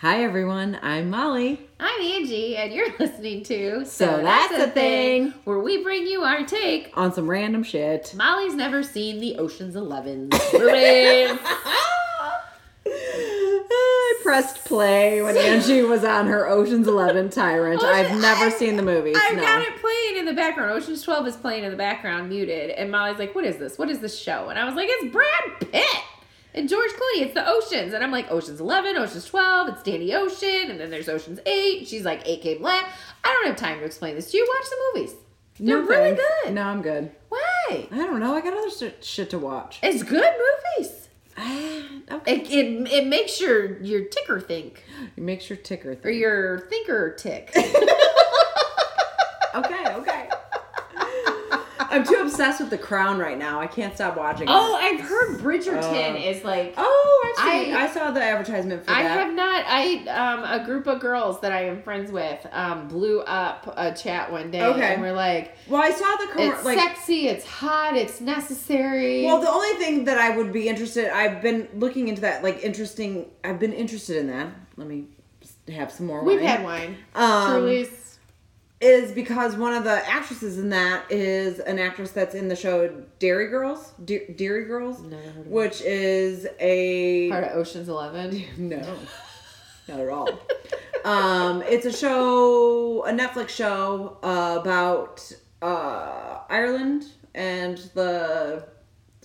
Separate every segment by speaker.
Speaker 1: Hi everyone, I'm Molly.
Speaker 2: I'm Angie, and you're listening to
Speaker 1: So That's a Thing.
Speaker 2: where we bring you our take.
Speaker 1: On some random shit.
Speaker 2: Molly's never seen the Ocean's Eleven movies.
Speaker 1: I pressed play when Angie was on her Ocean's Eleven Tyrant.
Speaker 2: Ocean-
Speaker 1: I've never
Speaker 2: I-
Speaker 1: seen the movies.
Speaker 2: I've
Speaker 1: no.
Speaker 2: got it playing in the background. Ocean's Twelve is playing in the background, muted, and Molly's like, "What is this? What is this show?" And I was like, "It's Brad Pitt." And George Clooney, it's the Oceans. And I'm like, Ocean's 11, Ocean's 12, it's Danny Ocean, and then there's Ocean's 8. She's like, 8 came last. I don't have time to explain this to you. Watch the movies. They're
Speaker 1: No
Speaker 2: really
Speaker 1: thanks.
Speaker 2: good.
Speaker 1: No, I'm good.
Speaker 2: Why?
Speaker 1: I don't know. I got other shit- to watch.
Speaker 2: It's good movies.
Speaker 1: Okay.
Speaker 2: It, it, it makes your, your ticker think,
Speaker 1: It makes your ticker
Speaker 2: or your thinker tick.
Speaker 1: Okay, okay. I'm too obsessed with The Crown right now. I can't stop watching. it.
Speaker 2: oh, I've heard Bridgerton
Speaker 1: Uh,
Speaker 2: is like.
Speaker 1: Oh, I've seen,
Speaker 2: I-
Speaker 1: I, saw the advertisement for
Speaker 2: I
Speaker 1: that.
Speaker 2: I have not. I um a group of girls that I am friends with um blew up a chat one day
Speaker 1: Okay.
Speaker 2: and we're like,
Speaker 1: well, I saw the com-
Speaker 2: it's
Speaker 1: like
Speaker 2: sexy, it's hot, it's necessary.
Speaker 1: Well, the only thing that I would be interested, I've been looking into that, like interesting. I've been interested in that. Let me have some more.
Speaker 2: we've
Speaker 1: wine.
Speaker 2: had wine.
Speaker 1: Um. Is because one of the actresses in that is an actress that's in the show Derry Girls, De- Derry Girls,
Speaker 2: Never heard of
Speaker 1: which is a
Speaker 2: Part of Ocean's Eleven.
Speaker 1: no, not at all. um, it's a show, a Netflix show uh, about uh, Ireland and the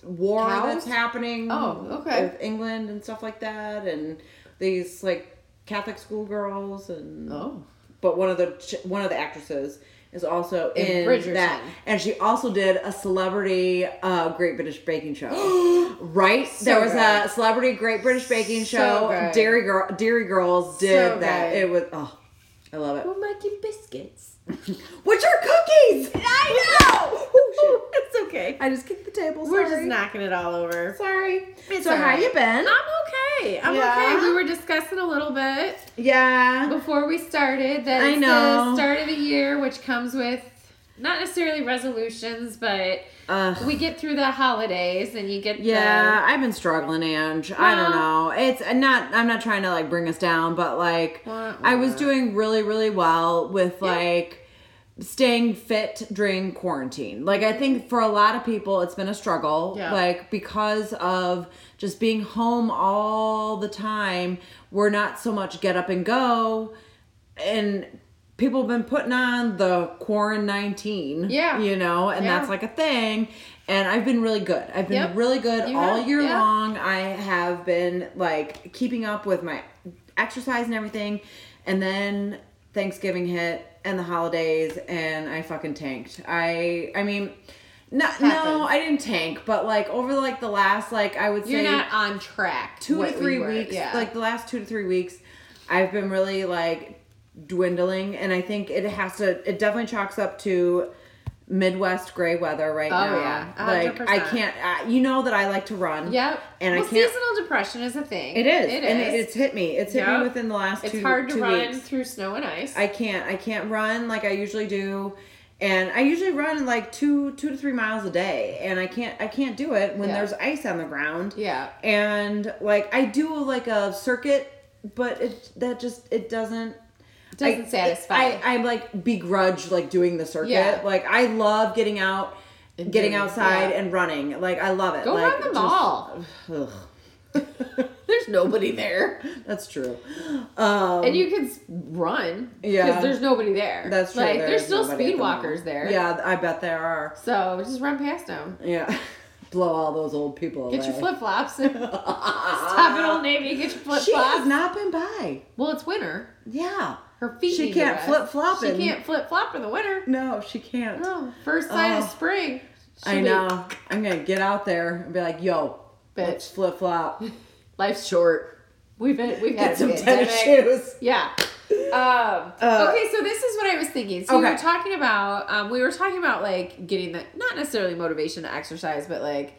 Speaker 1: war
Speaker 2: Cows?
Speaker 1: that's happening.
Speaker 2: Oh, okay.
Speaker 1: With England and stuff like that, and these like Catholic schoolgirls and
Speaker 2: Oh.
Speaker 1: But one of the one of the actresses is also
Speaker 2: In
Speaker 1: in,
Speaker 2: Bridgerton.
Speaker 1: that, and she also did a celebrity uh, Great British Baking Show. right? there was
Speaker 2: good.
Speaker 1: a celebrity Great British Baking
Speaker 2: So
Speaker 1: Show.
Speaker 2: good.
Speaker 1: Derry Girl, Derry Girls did
Speaker 2: So
Speaker 1: that.
Speaker 2: good.
Speaker 1: It was oh, I love it.
Speaker 2: We're making biscuits.
Speaker 1: Which are cookies?
Speaker 2: I know. Oh, it's okay.
Speaker 1: I just kicked the table.
Speaker 2: We're just knocking it all over.
Speaker 1: sorry.
Speaker 2: It's
Speaker 1: so how
Speaker 2: right.
Speaker 1: you been?
Speaker 2: I'm okay. I'm
Speaker 1: Yeah.
Speaker 2: okay. We were discussing a little bit
Speaker 1: yeah.
Speaker 2: before we started that
Speaker 1: I know.
Speaker 2: the start of the year, which comes with not necessarily resolutions, but we get through the holidays and you get
Speaker 1: Yeah, I've been struggling, Ange. I don't know. It's not. I'm not trying to like bring us down, but like
Speaker 2: Wah,
Speaker 1: I was doing really, really well with like staying fit during quarantine. Like I think for a lot of people, it's been a struggle.
Speaker 2: Yeah.
Speaker 1: Like because of just being home all the time, we're not so much get up and go, and people have been putting on the quarantine.
Speaker 2: Yeah.
Speaker 1: you know, and
Speaker 2: Yeah.
Speaker 1: that's like a thing. And I've been really good. I've been
Speaker 2: Yep.
Speaker 1: really good
Speaker 2: You
Speaker 1: all
Speaker 2: have,
Speaker 1: year
Speaker 2: yeah.
Speaker 1: long. I have been like keeping up with my exercise and everything. And then Thanksgiving hit and the holidays and I fucking tanked. I I mean not, no, I didn't tank, but like over like the last like I would
Speaker 2: the, you're
Speaker 1: say
Speaker 2: not on track.
Speaker 1: two to
Speaker 2: we
Speaker 1: three
Speaker 2: were.
Speaker 1: weeks,
Speaker 2: Yeah.
Speaker 1: like the last two to three weeks, I've been really like dwindling, and I think it has to. It definitely chalks up to Midwest gray weather right
Speaker 2: Oh,
Speaker 1: now.
Speaker 2: yeah, a
Speaker 1: like I can't. Uh, you know that I like to run.
Speaker 2: Yep.
Speaker 1: And I can't-
Speaker 2: seasonal depression is a thing.
Speaker 1: It is,
Speaker 2: It
Speaker 1: and
Speaker 2: is.
Speaker 1: it, it's hit me. It's hit
Speaker 2: Yep.
Speaker 1: me within the last
Speaker 2: It's
Speaker 1: two.
Speaker 2: hard to run
Speaker 1: weeks.
Speaker 2: through snow and ice.
Speaker 1: I can't. I can't run like I usually do. And I usually run like two, two to three miles a day, and I can't, I can't do it when
Speaker 2: Yeah.
Speaker 1: there's ice on the ground
Speaker 2: yeah.
Speaker 1: and like I do like a circuit, but it that just it doesn't
Speaker 2: Doesn't
Speaker 1: I,
Speaker 2: satisfy.
Speaker 1: I I like begrudge like doing the circuit.
Speaker 2: Yeah.
Speaker 1: Like I love getting out,
Speaker 2: And
Speaker 1: getting
Speaker 2: doing-
Speaker 1: outside
Speaker 2: yeah.
Speaker 1: and running. Like I love it.
Speaker 2: Go
Speaker 1: like,
Speaker 2: run the mall.
Speaker 1: ugh.
Speaker 2: There's nobody there.
Speaker 1: That's true. Um,
Speaker 2: And you can run.
Speaker 1: Yeah.
Speaker 2: Because there's nobody there.
Speaker 1: that's true.
Speaker 2: Like,
Speaker 1: there
Speaker 2: there's still
Speaker 1: nobody at
Speaker 2: speed
Speaker 1: the
Speaker 2: walkers there.
Speaker 1: Yeah, I bet there are.
Speaker 2: So just run past them.
Speaker 1: Yeah, blow all those old people
Speaker 2: Get
Speaker 1: away.
Speaker 2: your flip flops. Stop at Old Navy. Get your flip flops.
Speaker 1: She has not been by.
Speaker 2: Well, it's winter.
Speaker 1: Yeah.
Speaker 2: Her feet.
Speaker 1: She can't flip-flop
Speaker 2: She can't flip flop in the winter.
Speaker 1: No, she can't.
Speaker 2: No. First sign of
Speaker 1: Oh.
Speaker 2: spring.
Speaker 1: I
Speaker 2: be-
Speaker 1: know. I'm gonna get out there and be like, "Yo,
Speaker 2: Bitch.
Speaker 1: flip flop,
Speaker 2: Life's short. We've been, we've had
Speaker 1: some tennis shoes."
Speaker 2: Yeah. Um,
Speaker 1: Uh,
Speaker 2: okay, so this is what I was thinking. So we were talking about, um, we were talking about like getting the not necessarily motivation to exercise, but Like,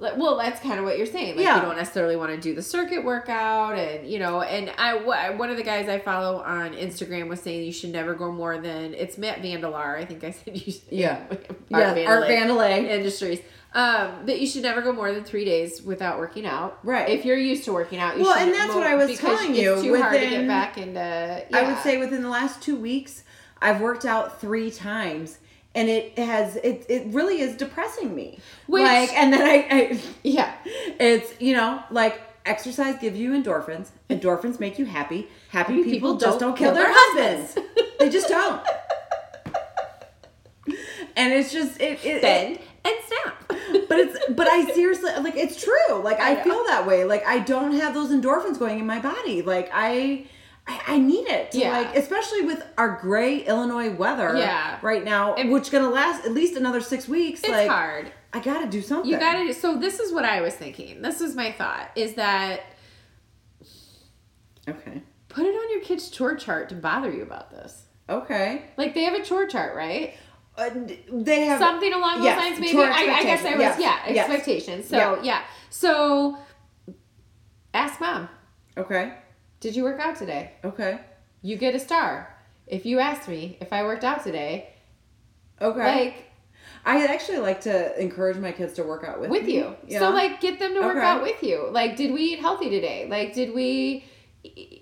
Speaker 2: Well, that's kind of what you're saying. Like
Speaker 1: Yeah.
Speaker 2: you don't necessarily want to do the circuit workout, and you know, and I one of the guys I follow on Instagram was saying you should never go more than it's Matt Vandelar. I think I said you.
Speaker 1: Yeah.
Speaker 2: Art
Speaker 1: yeah, Art
Speaker 2: Vandelay. Industries. Um, that you should never go more than three days without working out.
Speaker 1: Right.
Speaker 2: If you're used to working out, you
Speaker 1: Well, and that's what I was telling
Speaker 2: it's
Speaker 1: you,
Speaker 2: too hard to get back into.
Speaker 1: I would say within the last two weeks, I've worked out three times, and it has it it really is depressing me.
Speaker 2: Which-
Speaker 1: like, and then I, I
Speaker 2: yeah.
Speaker 1: it's you know like exercise gives you endorphins. Endorphins make you happy. Happy, people,
Speaker 2: people
Speaker 1: just
Speaker 2: don't
Speaker 1: don't kill
Speaker 2: kill
Speaker 1: their
Speaker 2: their
Speaker 1: husbands. they just don't. And it's just it, it, it
Speaker 2: Bend and snap.
Speaker 1: but it's but I seriously like it's true. Like
Speaker 2: I
Speaker 1: I, feel that way. Like I don't have those endorphins going in my body. Like I I, I need it to
Speaker 2: Yeah.
Speaker 1: like especially with our gray Illinois weather
Speaker 2: Yeah.
Speaker 1: right now,
Speaker 2: It-
Speaker 1: which gonna last at least another six weeks.
Speaker 2: It's
Speaker 1: like
Speaker 2: hard.
Speaker 1: I gotta do something.
Speaker 2: You gotta do so this is what I was thinking. This is my thought is that
Speaker 1: Okay.
Speaker 2: put it on your kid's chore chart to bother you about this.
Speaker 1: Okay.
Speaker 2: Like they have a chore chart, right?
Speaker 1: Uh, they have
Speaker 2: Something along those
Speaker 1: yes,
Speaker 2: lines, maybe. I, I guess I was,
Speaker 1: expectation.
Speaker 2: yeah,
Speaker 1: Yes, yes.
Speaker 2: expectations. So,
Speaker 1: Yeah.
Speaker 2: yeah. So, ask mom,
Speaker 1: Okay.
Speaker 2: Did you work out today?
Speaker 1: Okay.
Speaker 2: You get a star. If you asked me if I worked out today,
Speaker 1: Okay.
Speaker 2: like
Speaker 1: I actually like to encourage my kids to work out with
Speaker 2: with
Speaker 1: me.
Speaker 2: you.
Speaker 1: Yeah.
Speaker 2: So, like, get them to work
Speaker 1: Okay.
Speaker 2: out with you. Like, did we eat healthy today? Like, did we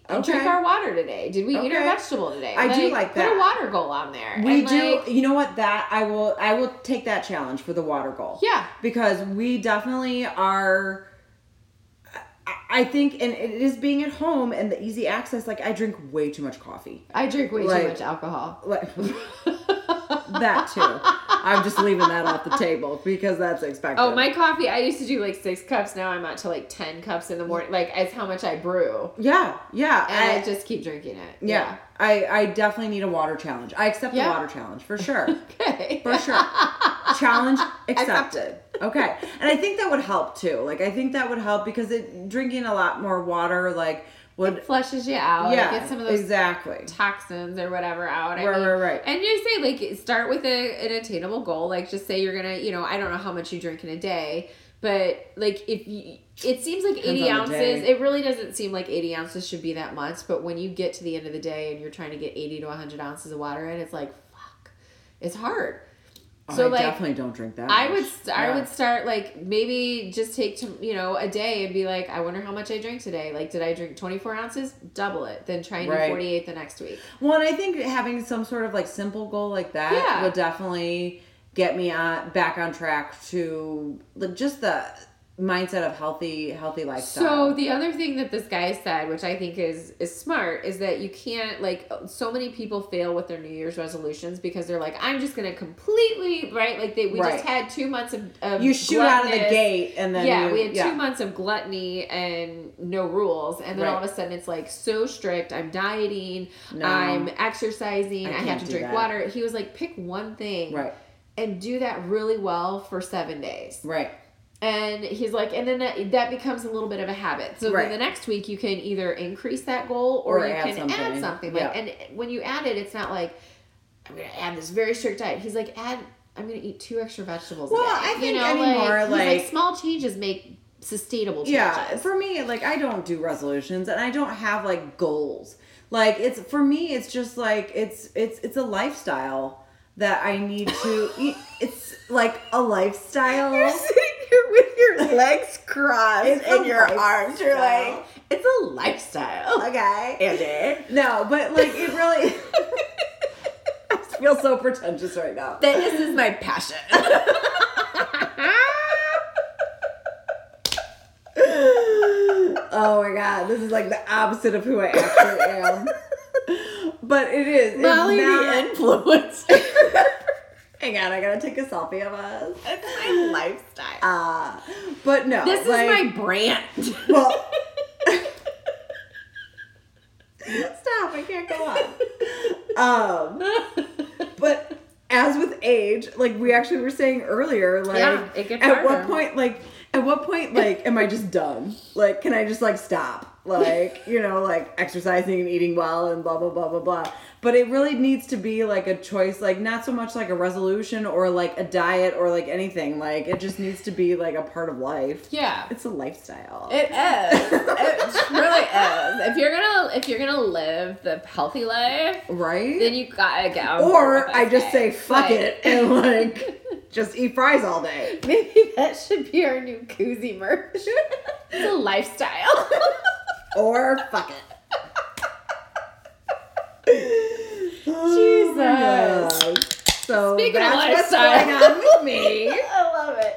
Speaker 1: Okay.
Speaker 2: drink our water today? Did we eat our vegetable today?
Speaker 1: I do like that.
Speaker 2: Put a water goal on there.
Speaker 1: we
Speaker 2: And,
Speaker 1: do.
Speaker 2: like,
Speaker 1: you know what? That I will. I will take that challenge for the water goal.
Speaker 2: yeah.
Speaker 1: because we definitely are I- think and it is being at home and the easy access like I drink way too much coffee.
Speaker 2: I drink way
Speaker 1: Like-
Speaker 2: too much alcohol.
Speaker 1: Like that too. I'm just leaving that off the table because that's expected.
Speaker 2: Oh, my coffee! I used to do like six cups. Now I'm at to like ten cups in the morning. Like as how much I brew,
Speaker 1: Yeah, yeah.
Speaker 2: and I,
Speaker 1: I,
Speaker 2: just keep drinking it.
Speaker 1: yeah. I I definitely need a water challenge. I accept
Speaker 2: Yeah.
Speaker 1: the water challenge for sure.
Speaker 2: Okay.
Speaker 1: For sure. challenge accepted. Okay. And I think that would help too. Like I think that would help because it drinking a lot more water like would
Speaker 2: It flushes you out.
Speaker 1: yeah,
Speaker 2: Get some of those
Speaker 1: exactly.
Speaker 2: toxins or whatever out. I
Speaker 1: Right,
Speaker 2: mean,
Speaker 1: right, right.
Speaker 2: And you say like start with a, an attainable goal. Like just say you're gonna, you know, I don't know how much you drink in a day, but like if you, it seems like
Speaker 1: Depends
Speaker 2: 80 ounces. It really doesn't seem like 80 ounces should be that much. But when you get to the end of the day and you're trying to get 80 to 100 ounces of water in, it's like fuck, it's hard. Oh, so
Speaker 1: I
Speaker 2: like
Speaker 1: definitely don't drink that.
Speaker 2: I
Speaker 1: much.
Speaker 2: would st- I
Speaker 1: Yeah.
Speaker 2: would start like maybe just take to, you know a day and be like I wonder how much I drank today. Like did I drink 24 ounces? Double it. Then try and
Speaker 1: Right.
Speaker 2: do 48 the next week.
Speaker 1: Well, and I think having some sort of like simple goal like that
Speaker 2: Yeah.
Speaker 1: would definitely get me on back on track to like, just the mindset of healthy healthy lifestyle.
Speaker 2: So the other thing that this guy said, which I think is is smart, is that you can't like so many people fail with their New Year's resolutions because they're like I'm just gonna completely right like they we
Speaker 1: Right.
Speaker 2: just had two months of, of
Speaker 1: you shoot out of the gate and then
Speaker 2: yeah,
Speaker 1: you-
Speaker 2: we had
Speaker 1: yeah.
Speaker 2: two months of gluttony and no rules, and then all of a sudden it's like so strict. I'm dieting,
Speaker 1: No.
Speaker 2: I'm exercising,
Speaker 1: I
Speaker 2: I, have to drink
Speaker 1: that.
Speaker 2: water. He was like, pick one thing
Speaker 1: Right,
Speaker 2: and do that really well for seven days.
Speaker 1: right.
Speaker 2: And he's like, and then that, that becomes a little bit of a habit. So
Speaker 1: Right.
Speaker 2: then the next week you can either increase that goal or,
Speaker 1: Or
Speaker 2: you
Speaker 1: add
Speaker 2: can
Speaker 1: something.
Speaker 2: add something. Like,
Speaker 1: Yeah.
Speaker 2: and when you add it, it's not like I'm gonna add this very strict diet. He's like, add. I'm gonna eat two extra vegetables.
Speaker 1: Well. I
Speaker 2: you
Speaker 1: think
Speaker 2: know,
Speaker 1: anymore,
Speaker 2: like, he's
Speaker 1: like-
Speaker 2: small changes make sustainable changes.
Speaker 1: Yeah, for me, like I don't do resolutions and I don't have like goals. Like it's for me, it's just like it's it's it's a lifestyle that I need to. eat. It's like a lifestyle.
Speaker 3: with your legs crossed and your arms. You're like, it's a lifestyle.
Speaker 1: okay.
Speaker 3: Andy.
Speaker 1: No, but like it really. I feel so pretentious right now.
Speaker 3: Fitness is my passion.
Speaker 1: oh my god, this is like the opposite of who I actually am. But it is.
Speaker 3: Molly
Speaker 1: not-
Speaker 3: the influencer.
Speaker 1: Hang on, I gotta take a selfie of us.
Speaker 3: It's my lifestyle.
Speaker 1: Uh, but no,
Speaker 2: This
Speaker 1: like,
Speaker 2: is my brand.
Speaker 1: well. Stop! I can't go on. Um, but as with age, like we actually were saying earlier, like
Speaker 2: Yeah, it gets
Speaker 1: at what point, like at what point, like am I just done? Like, can I just like stop? Like you know, like exercising and eating well and blah blah blah blah blah. But it really needs to be like a choice, like not so much like a resolution or like a diet or like anything. Like it just needs to be like a part of life.
Speaker 2: Yeah.
Speaker 1: It's a lifestyle.
Speaker 2: It is. It really is. If you're gonna if you're gonna live the healthy life,
Speaker 1: right?
Speaker 2: then you gotta get board
Speaker 1: or I just say fuck
Speaker 2: Like-
Speaker 1: it and like just eat fries all day.
Speaker 2: Maybe that should be our new koozie merch. it's a lifestyle.
Speaker 1: Or fuck it.
Speaker 2: Jesus.
Speaker 1: gosh. So
Speaker 2: Speaking of
Speaker 1: what's
Speaker 2: lifestyle.
Speaker 1: going on with me.
Speaker 2: I love it.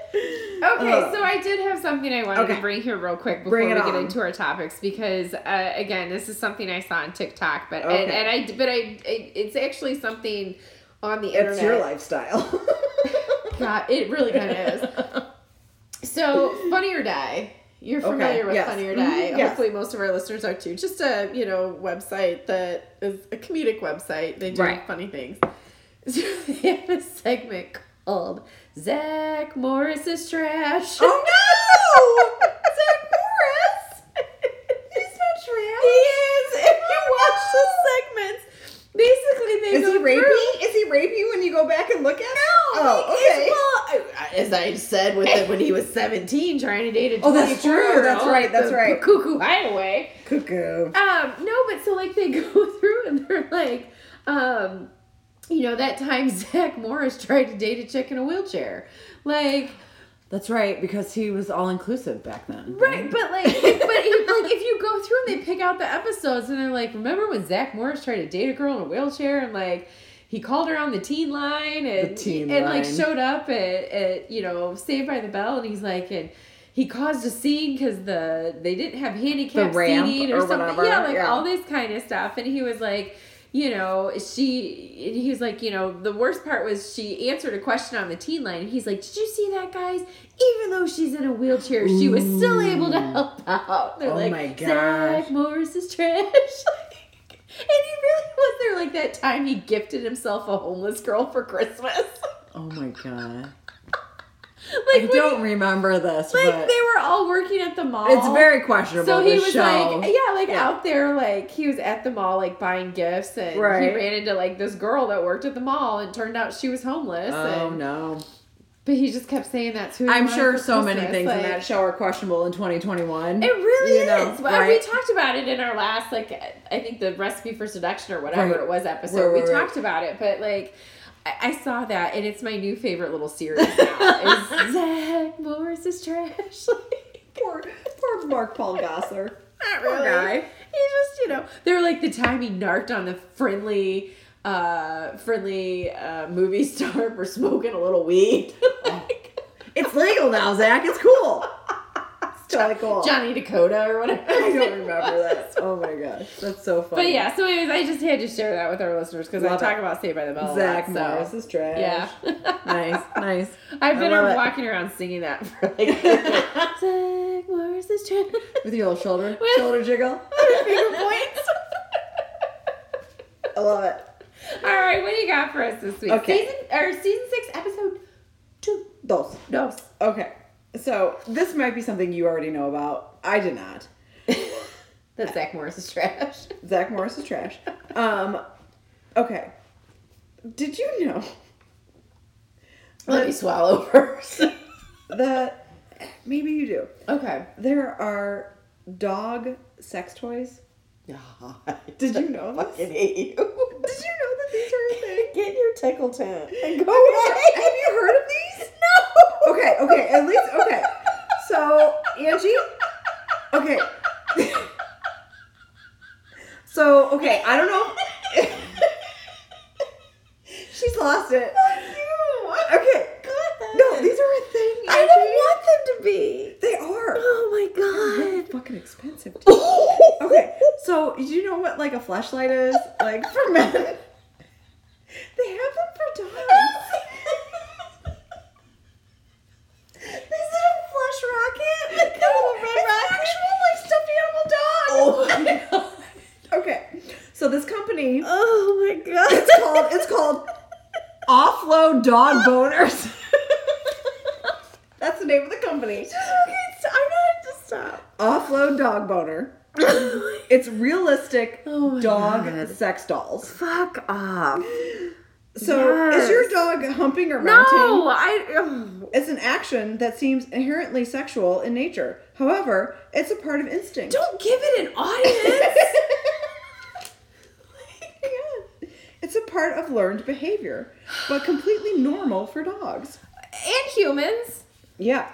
Speaker 2: Okay,
Speaker 1: Uh,
Speaker 2: so I did have something I wanted
Speaker 1: okay.
Speaker 2: to bring here real quick before we
Speaker 1: it
Speaker 2: get into our topics because uh, again, this is something I saw on TikTok, but and,
Speaker 1: Okay.
Speaker 2: and I but I it, it's actually something on the internet.
Speaker 1: It's your lifestyle.
Speaker 2: God, it really kind of is. So, Funny or Die. You're
Speaker 1: Okay,
Speaker 2: familiar with
Speaker 1: yes.
Speaker 2: Funny or
Speaker 1: Mhm,
Speaker 2: Die.
Speaker 1: yes.
Speaker 2: Hopefully, most of our listeners are too. Just a you know website that is a comedic website. They do
Speaker 1: Right.
Speaker 2: funny things. So they have a segment called Zach Morris's Trash.
Speaker 1: oh no! Zach Morris! He's not trash.
Speaker 2: He is. If you watch the segments, basically they
Speaker 1: Is
Speaker 2: go
Speaker 1: he
Speaker 2: through-
Speaker 1: rapey? Is he rapey when you go back and look at him?
Speaker 2: No,
Speaker 1: Oh,
Speaker 2: like,
Speaker 1: okay.
Speaker 2: it's- well, I- as I said with it when he was 17 trying to date a chick.
Speaker 1: Oh, that's
Speaker 2: 24
Speaker 1: true. That's right,
Speaker 2: at
Speaker 1: that's right.
Speaker 2: Cuckoo Hideaway.
Speaker 1: Cuckoo.
Speaker 2: Um, no, but so like they go through and they're like, um, you know, that time Zach Morris tried to date a chick in a wheelchair. Like,
Speaker 1: That's right, because he was all inclusive back then.
Speaker 2: right, but like, but if, like if you go through and they pick out the episodes and they're like, remember when Zach Morris tried to date a girl in a wheelchair and like he called her on the teen line and
Speaker 1: teen
Speaker 2: and like showed up at, at you know Saved by the Bell and he's like and he caused a scene because the they didn't have handicap seating or,
Speaker 1: or
Speaker 2: something.
Speaker 1: whatever,
Speaker 2: yeah like
Speaker 1: yeah.
Speaker 2: all this kind of stuff. And he was like you know she and he was like you know the worst part was she answered a question on the teen line and he's like did you see that guys? Even though she's in a wheelchair she was still able to help out. They're
Speaker 1: Oh
Speaker 2: like
Speaker 1: my gosh.
Speaker 2: Zach Morris is trash he really was there like that time he gifted himself a homeless girl for Christmas.
Speaker 1: Oh my god.
Speaker 2: like
Speaker 1: I don't
Speaker 2: he-
Speaker 1: remember this,
Speaker 2: like they were all working at the mall.
Speaker 1: it's very questionable.
Speaker 2: so he was
Speaker 1: show.
Speaker 2: like, yeah, like
Speaker 1: Yeah.
Speaker 2: out there, like he was at the mall, like buying gifts, and he ran into like this girl that worked at the mall, and turned out she was homeless.
Speaker 1: Oh
Speaker 2: and,
Speaker 1: no.
Speaker 2: But he just kept saying that to.
Speaker 1: I'm sure so many things
Speaker 2: like-
Speaker 1: in that show are questionable in 2021.
Speaker 2: It really
Speaker 1: You know,
Speaker 2: is. Well,
Speaker 1: right.
Speaker 2: We talked about it in our last, like, I think the recipe for seduction or whatever
Speaker 1: Right.
Speaker 2: it was episode.
Speaker 1: Right,
Speaker 2: we talked about it, but like, I, I saw that, and it's my new favorite little series now. is Zach Morris is trash. Like,
Speaker 1: poor, poor Mark Paul Gosselaar.
Speaker 2: not
Speaker 1: Poor
Speaker 2: really.
Speaker 1: guy.
Speaker 2: He just, you know, they were like the time he narked on the friendly, uh, friendly uh, movie star for smoking a little weed. like,
Speaker 1: It's legal now, Zach. It's cool. It's totally cool.
Speaker 2: Johnny Dakota or whatever.
Speaker 1: I don't remember that. Oh my gosh, that's so funny.
Speaker 2: But yeah, so anyways, I just had to share that with our listeners because I talk
Speaker 1: it.
Speaker 2: about Saved by the Bell.
Speaker 1: Zach
Speaker 2: lot, so-
Speaker 1: Morris is trash.
Speaker 2: Yeah.
Speaker 1: nice, nice.
Speaker 2: I've been walking around singing that for like Zach Morris is trash.
Speaker 1: With your little shoulder,
Speaker 2: With-
Speaker 1: shoulder jiggle.
Speaker 2: Finger points.
Speaker 1: I love it.
Speaker 2: All right, what do you got for us this week?
Speaker 1: Okay.
Speaker 2: Season or season six, episode two.
Speaker 1: Those.
Speaker 2: No.
Speaker 1: Okay. So this might be something you already know about. I did not.
Speaker 2: That Zach Morris is trash.
Speaker 1: Zach Morris is trash. Um, okay. Did you know
Speaker 2: Let me swallow first.
Speaker 1: that maybe you do?
Speaker 2: okay.
Speaker 1: There are dog sex toys. Yeah. Did you know this?
Speaker 2: Fucking hate you.
Speaker 1: Did you know that these are a thing?
Speaker 2: Get your tickle tent and go
Speaker 1: Have you, have you heard of these?
Speaker 2: No.
Speaker 1: Okay, okay, at least okay. So Angie, okay. So okay, I don't know. She's lost it. Okay. No, these are a thing.
Speaker 2: I don't want them to be.
Speaker 1: They are.
Speaker 2: Oh my
Speaker 1: They're
Speaker 2: god.
Speaker 1: fucking expensive. Okay, so do you know what like a flashlight is? Like for men. They have them for dogs.
Speaker 2: Is it a flush rocket? Like a red
Speaker 1: it's
Speaker 2: rocket?
Speaker 1: actual like stuffed animal dog.
Speaker 2: Oh my god.
Speaker 1: Okay, so this company,
Speaker 2: Oh my god.
Speaker 1: it's called it's called Offload Dog Boners. That's the name of the company.
Speaker 2: Okay, I'm gonna have to stop.
Speaker 1: Offload Dog Boner. it's realistic
Speaker 2: Oh
Speaker 1: dog
Speaker 2: God.
Speaker 1: sex dolls.
Speaker 2: Fuck off.
Speaker 1: So, is your dog humping or mounting?
Speaker 2: No, I. ugh.
Speaker 1: It's an action that seems inherently sexual in nature. However, it's a part of instinct.
Speaker 2: Don't give it an audience.
Speaker 1: Yeah. It's a part of learned behavior, but completely normal for dogs.
Speaker 2: and humans.
Speaker 1: Yeah.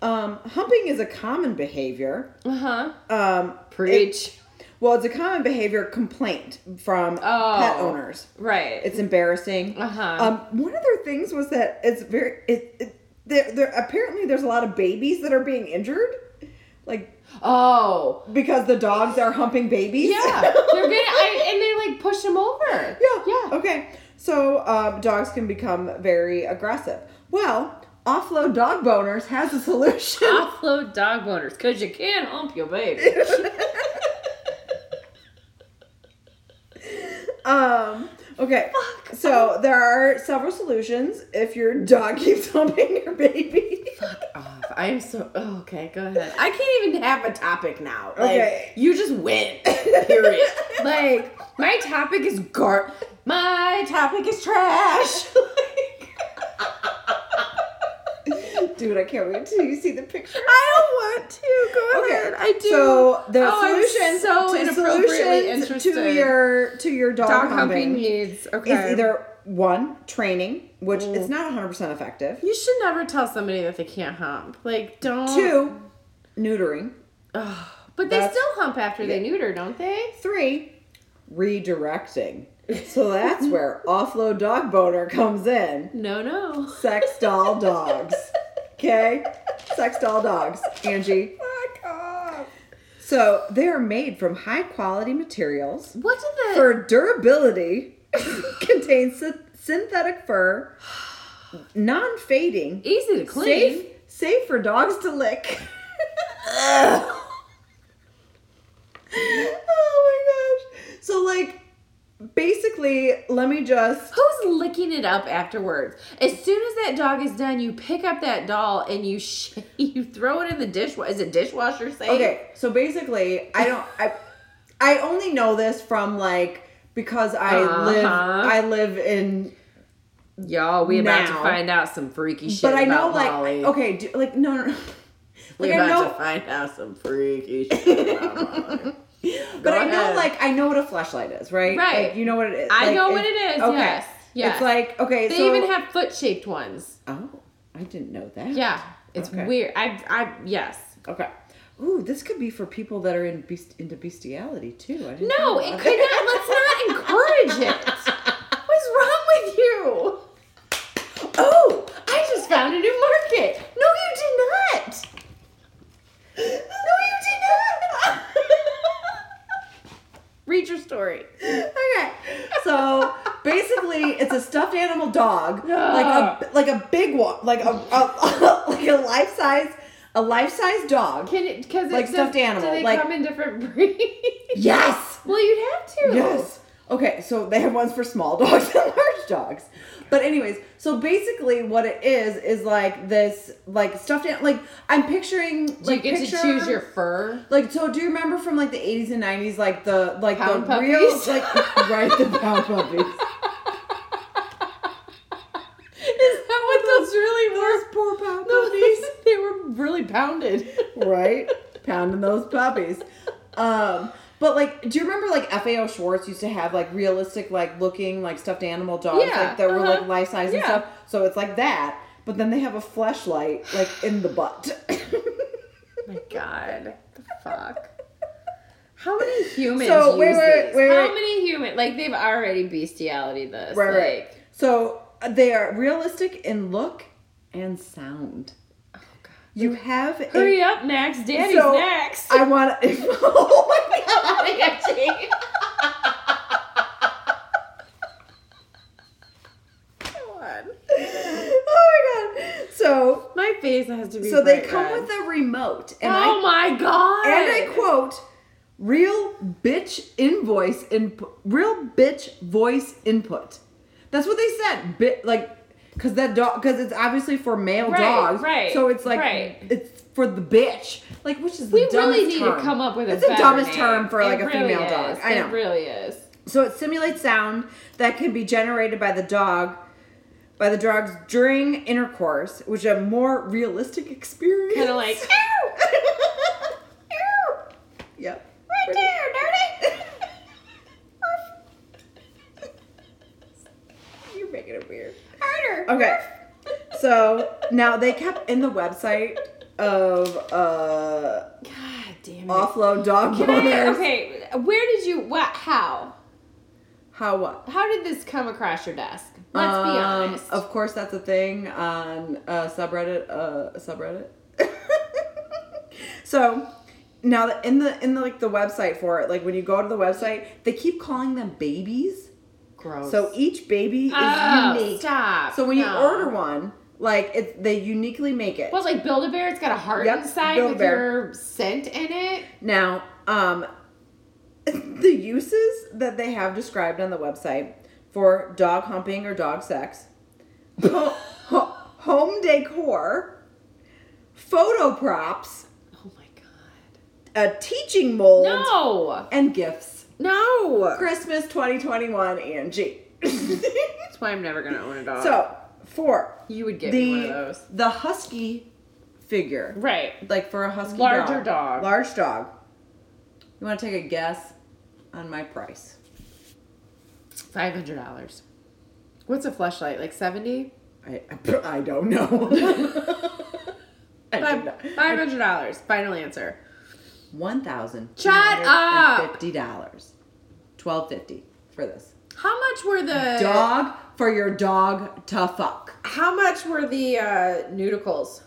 Speaker 1: Um, humping is a common behavior.
Speaker 2: Uh huh.
Speaker 1: Um,
Speaker 2: Preach.
Speaker 1: Well, it's a common behavior complaint from
Speaker 2: Oh.
Speaker 1: pet owners.
Speaker 2: right.
Speaker 1: It's embarrassing.
Speaker 2: Uh-huh.
Speaker 1: Um, one of their things was that it's very it, it there, there apparently there's a lot of babies that are being injured, like
Speaker 2: oh.
Speaker 1: because the dogs are humping babies.
Speaker 2: Yeah. They're gonna. I, and they like push them over.
Speaker 1: Yeah.
Speaker 2: Yeah.
Speaker 1: Okay. So um, dogs can become very aggressive. Well, offload dog boners has a solution.
Speaker 2: Offload dog boners because you can't hump your baby.
Speaker 1: um. Okay. So there are several solutions if your dog keeps humping your baby.
Speaker 2: Fuck off. I am so. Oh, okay, go ahead. I can't even have a topic now. Like,
Speaker 1: Okay.
Speaker 2: You just win. Period. like, my topic is gar. My topic is trash.
Speaker 1: Dude, I can't wait till you see the picture.
Speaker 2: I don't want to. Go
Speaker 1: Okay.
Speaker 2: ahead. I do.
Speaker 1: So the
Speaker 2: Oh, I'm so
Speaker 1: to solutions to your to your dog,
Speaker 2: dog
Speaker 1: humping,
Speaker 2: needs. Okay.
Speaker 1: is either one training, which it's not 100 percent effective.
Speaker 2: You should never tell somebody that they can't hump. Like, don't.
Speaker 1: Two, neutering.
Speaker 2: Ugh. But they
Speaker 1: That's-
Speaker 2: still hump after they neuter, don't they?
Speaker 1: Three, redirecting. So that's where offload dog boner comes in.
Speaker 2: No, no.
Speaker 1: Sex doll dogs. Okay? Sex doll dogs, Angie.
Speaker 2: Fuck off.
Speaker 1: So they are made from high quality materials.
Speaker 2: What the
Speaker 1: For durability, contains sy- synthetic fur, non fading,
Speaker 2: easy to clean?
Speaker 1: safe, safe for dogs to lick. oh my gosh. So, like, basically, let me just.
Speaker 2: Who's licking it up afterwards? As soon as that dog is done, you pick up that doll and you sh- you throw it in the dishwasher. Is it dishwasher safe?
Speaker 1: Okay, so basically, I don't. I I only know this from like because I live
Speaker 2: Uh-huh.
Speaker 1: I live in
Speaker 2: Y'all, we about to find out some freaky shit
Speaker 1: but I know like
Speaker 2: Molly.
Speaker 1: okay do, like no no, no.
Speaker 2: we
Speaker 1: like I
Speaker 2: about
Speaker 1: know
Speaker 2: to find out some freaky shit about Molly.
Speaker 1: but I know like I know what a flashlight is right
Speaker 2: Right.
Speaker 1: like, you know what it is
Speaker 2: I
Speaker 1: Like,
Speaker 2: know what it is, yes, yes.
Speaker 1: it's like okay
Speaker 2: They
Speaker 1: so
Speaker 2: even have foot shaped ones.
Speaker 1: oh I didn't know that
Speaker 2: Yeah, it's
Speaker 1: Okay.
Speaker 2: weird. I, I, yes.
Speaker 1: okay ooh this could be for people that are in beast, into bestiality too I didn't
Speaker 2: No, it could not. Let's not encourage it. What's wrong with you? Oh, I just found a new market. No, you did not. No, you did not. Read your story.
Speaker 1: okay. So basically, it's a stuffed animal dog, like a like a big one, like a, a like a life size a life size dog.
Speaker 2: Can it because it's
Speaker 1: Like stuffed animal,
Speaker 2: Do they
Speaker 1: like-
Speaker 2: come in different breeds?
Speaker 1: Yes.
Speaker 2: Well, you'd have to.
Speaker 1: Yes. Okay, so they have ones for small dogs and large dogs. But anyways, so basically what it is is like this like stuffed animal like I'm picturing
Speaker 2: Do you
Speaker 1: like
Speaker 2: get
Speaker 1: picture,
Speaker 2: to choose your fur?
Speaker 1: like so do you remember from like the 80s and 90s like the like
Speaker 2: Pound
Speaker 1: the real like right the pound puppies.
Speaker 2: Is that what those really were?
Speaker 1: Poor pound
Speaker 2: No, these they were really pounded.
Speaker 1: right? Pounding those puppies. Um, but like, do you remember like FAO Schwarz used to have like realistic, like looking like stuffed animal dogs,
Speaker 2: Yeah,
Speaker 1: like that were
Speaker 2: uh-huh.
Speaker 1: like life size and stuff. So it's like that, but then they have a fleshlight like in the butt.
Speaker 2: my god. The fuck. How many humans
Speaker 1: So, wait, wait, wait,
Speaker 2: How many human like they've already bestiality this.
Speaker 1: right,
Speaker 2: like,
Speaker 1: right. So they are realistic in look and sound.
Speaker 2: Oh god.
Speaker 1: You have
Speaker 2: Hurry
Speaker 1: a,
Speaker 2: up, Max. Daddy's
Speaker 1: So,
Speaker 2: next.
Speaker 1: I want to. oh my god.
Speaker 2: Come on.
Speaker 1: Oh my. So
Speaker 2: My face has to be
Speaker 1: so they come
Speaker 2: red.
Speaker 1: with a remote, and I
Speaker 2: Oh my god.
Speaker 1: And I quote, real bitch invoice input, real bitch voice input. That's what they said. Bit like, cause that dog, cause it's obviously for male
Speaker 2: Right,
Speaker 1: dogs.
Speaker 2: right,
Speaker 1: So it's like,
Speaker 2: right.
Speaker 1: it's for the bitch. Like, which is the
Speaker 2: We really need
Speaker 1: term.
Speaker 2: to come up with a
Speaker 1: It's the dumbest
Speaker 2: name.
Speaker 1: term for like
Speaker 2: It
Speaker 1: a
Speaker 2: really
Speaker 1: female dog.
Speaker 2: is.
Speaker 1: I know.
Speaker 2: It really is.
Speaker 1: So it simulates sound that can be generated by the dog, by the dogs during intercourse, which is a more realistic experience.
Speaker 2: Kind of like,
Speaker 1: Yep.
Speaker 2: right there, dirty.
Speaker 1: You're making it weird.
Speaker 2: Harder.
Speaker 1: Okay. So now they kept in the website of uh
Speaker 2: God damn it.
Speaker 1: offload dog
Speaker 2: Can I,
Speaker 1: owners.
Speaker 2: okay, where did you, what, how?
Speaker 1: How what?
Speaker 2: How did this come across your desk? Let's be
Speaker 1: Um,
Speaker 2: honest.
Speaker 1: Of course, that's a thing on uh, subreddit. Uh, subreddit. so now in the in the like the website for it, like when you go to the website, they keep calling them babies.
Speaker 2: Gross.
Speaker 1: So each baby is
Speaker 2: oh,
Speaker 1: unique.
Speaker 2: stop.
Speaker 1: So when you order one, like it, they uniquely make it.
Speaker 2: Well, it's like Build a Bear. It's got a heart
Speaker 1: Yep,
Speaker 2: inside with
Speaker 1: Build-A-Bear.
Speaker 2: your scent in it.
Speaker 1: Now, um, the uses that they have described on the website for dog humping or dog sex, ho- ho- home decor, photo props,
Speaker 2: Oh my god.
Speaker 1: a teaching mold,
Speaker 2: No.
Speaker 1: and gifts.
Speaker 2: No.
Speaker 1: Christmas 2021 Angie.
Speaker 2: That's why I'm never gonna own a dog.
Speaker 1: so, four.
Speaker 2: you would get
Speaker 1: the
Speaker 2: me one of those.
Speaker 1: the husky figure,
Speaker 2: Right.
Speaker 1: like for a husky
Speaker 2: Larger
Speaker 1: dog,
Speaker 2: dog.
Speaker 1: large dog. You want to take a guess on my price?
Speaker 2: Five hundred dollars. What's a flashlight? Like seventy?
Speaker 1: I I don't know. I do
Speaker 2: Five
Speaker 1: not.
Speaker 2: five hundred dollars. Final answer.
Speaker 1: One thousand
Speaker 2: Shut up!
Speaker 1: fifty dollars. Twelve fifty for this
Speaker 2: How much were the
Speaker 1: dog for your dog to fuck.
Speaker 2: How much were the uh, Neuticles?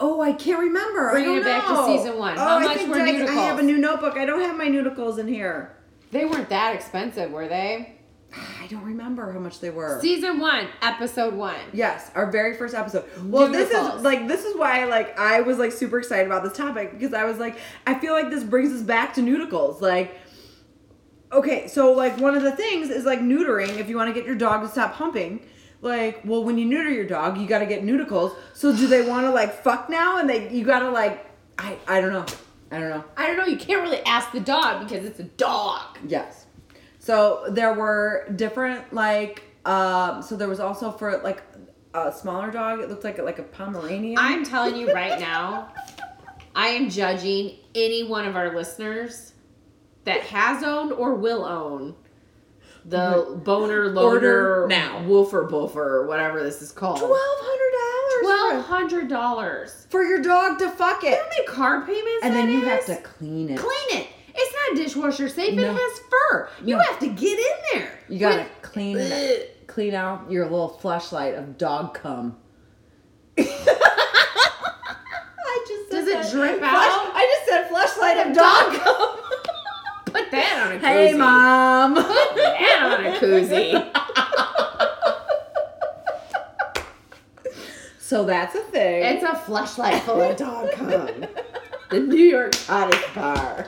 Speaker 1: Oh, I can't remember.
Speaker 2: Bringing
Speaker 1: don't
Speaker 2: it back to season one.
Speaker 1: Oh,
Speaker 2: How
Speaker 1: I
Speaker 2: much were
Speaker 1: I, I have a new notebook. I don't have my Neuticles in here.
Speaker 2: They weren't that expensive, were they?
Speaker 1: I don't remember how much they were.
Speaker 2: Season one, episode one.
Speaker 1: Yes, our very first episode. Well, this is like this is why like I was like super excited about this topic because I was like I feel like this brings us back to Neuticles. Like okay, so like one of the things is like neutering if you want to get your dog to stop humping. Like, well, when you neuter your dog, you got to get Neuticles. So do they want to like fuck now and they you got to like I I don't know. I don't know.
Speaker 2: I don't know. You can't really ask the dog because it's a dog.
Speaker 1: Yes. So there were different like um so there was also for like a smaller dog, it looked like like a Pomeranian.
Speaker 2: I'm telling you right now, I am judging any one of our listeners that has owned or will own the boner loader
Speaker 1: Order now.
Speaker 2: woofer boofer, whatever this is called.
Speaker 1: Twelve hundred dollars.
Speaker 2: Twelve hundred dollars
Speaker 1: for your dog to fuck it,
Speaker 2: How many car payments?
Speaker 1: and then you have to clean it.
Speaker 2: clean it. It's not dishwasher safe.
Speaker 1: No.
Speaker 2: It has fur. You
Speaker 1: No.
Speaker 2: have to get in there.
Speaker 1: You gotta
Speaker 2: With-
Speaker 1: clean it, clean out your little flashlight of dog cum. I just said
Speaker 2: Does it drip out?
Speaker 1: I just said flashlight of dog cum.
Speaker 2: Put that on a koozie.
Speaker 1: hey, mom.
Speaker 2: Put that on a koozie.
Speaker 1: So that's a thing.
Speaker 2: It's a flashlight full of dog cum. The New York hottest bar.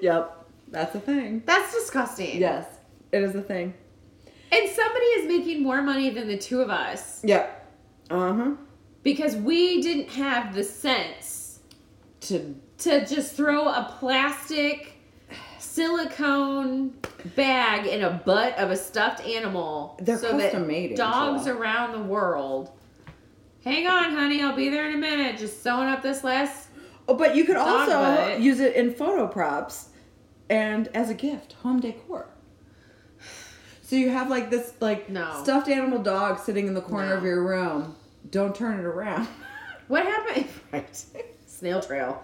Speaker 1: Yep, that's a thing.
Speaker 2: That's disgusting.
Speaker 1: Yes, it is a thing.
Speaker 2: And somebody is making more money than the two of us
Speaker 1: Yep. Uh huh.
Speaker 2: because we didn't have the sense
Speaker 1: To
Speaker 2: to just throw a plastic silicone bag in a butt of a stuffed animal
Speaker 1: They're
Speaker 2: so
Speaker 1: custom
Speaker 2: that
Speaker 1: made,
Speaker 2: dogs around the world hang on honey i'll be there in a minute just sewing up this last
Speaker 1: oh, but you could
Speaker 2: Dog
Speaker 1: also
Speaker 2: butt.
Speaker 1: use it in photo props, and as a gift, home decor. So you have like this like
Speaker 2: No.
Speaker 1: stuffed animal dog sitting in the corner
Speaker 2: No.
Speaker 1: of your room. Don't turn it around.
Speaker 2: what happened right snail trail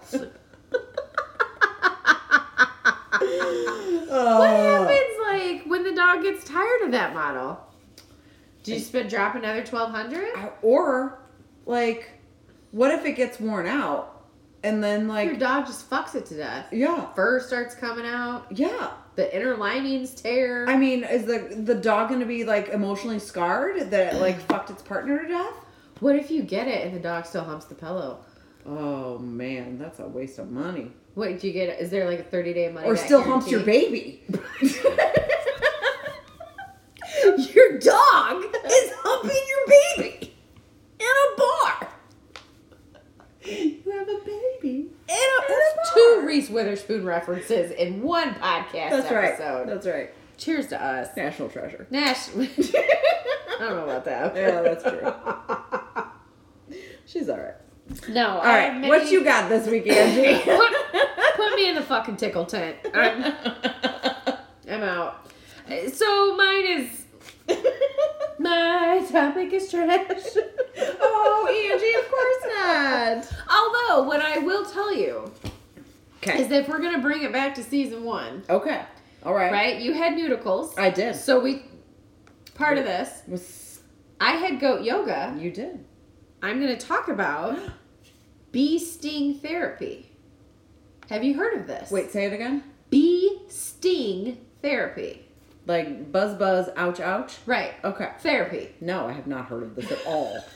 Speaker 1: Oh.
Speaker 2: what happens like when the dog gets tired of that model do you spend drop another 1200
Speaker 1: Uh, Or like, what if it gets worn out, and then like your
Speaker 2: dog just fucks it to death
Speaker 1: yeah
Speaker 2: fur starts coming out
Speaker 1: yeah.
Speaker 2: the inner linings tear
Speaker 1: I mean, is the the dog gonna be like emotionally scarred that it like fucked its partner to death?
Speaker 2: What if you get it and the dog still humps the pillow?
Speaker 1: Oh man, that's a waste of money.
Speaker 2: What did you get? Is there like a thirty day money?
Speaker 1: or still humps
Speaker 2: guarantee?
Speaker 1: baby.
Speaker 2: Your dog is humping your baby in a bar. Witherspoon references in one podcast
Speaker 1: That's right.
Speaker 2: episode.
Speaker 1: That's right.
Speaker 2: Cheers to us.
Speaker 1: National treasure.
Speaker 2: Nash. I don't know about that.
Speaker 1: Yeah, that's true. She's all right.
Speaker 2: No.
Speaker 1: All right, what you got this week, Angie?
Speaker 2: put, put me in the fucking tickle tent. I'm, I'm out. So mine is my topic is trash.
Speaker 1: oh, Angie, of course not.
Speaker 2: Although what I will tell you
Speaker 1: Okay.
Speaker 2: that if we're gonna bring it back to season one,
Speaker 1: Okay. All right.
Speaker 2: right? You had Neuticles.
Speaker 1: I did.
Speaker 2: So we part of this.
Speaker 1: Was
Speaker 2: I had goat yoga.
Speaker 1: you did?
Speaker 2: I'm gonna talk about bee sting therapy. Have you heard of this?
Speaker 1: Wait, say it again.
Speaker 2: Bee sting therapy.
Speaker 1: Like buzz, buzz, ouch, ouch.
Speaker 2: Right.
Speaker 1: Okay.
Speaker 2: Therapy.
Speaker 1: No, I have not heard of this at all.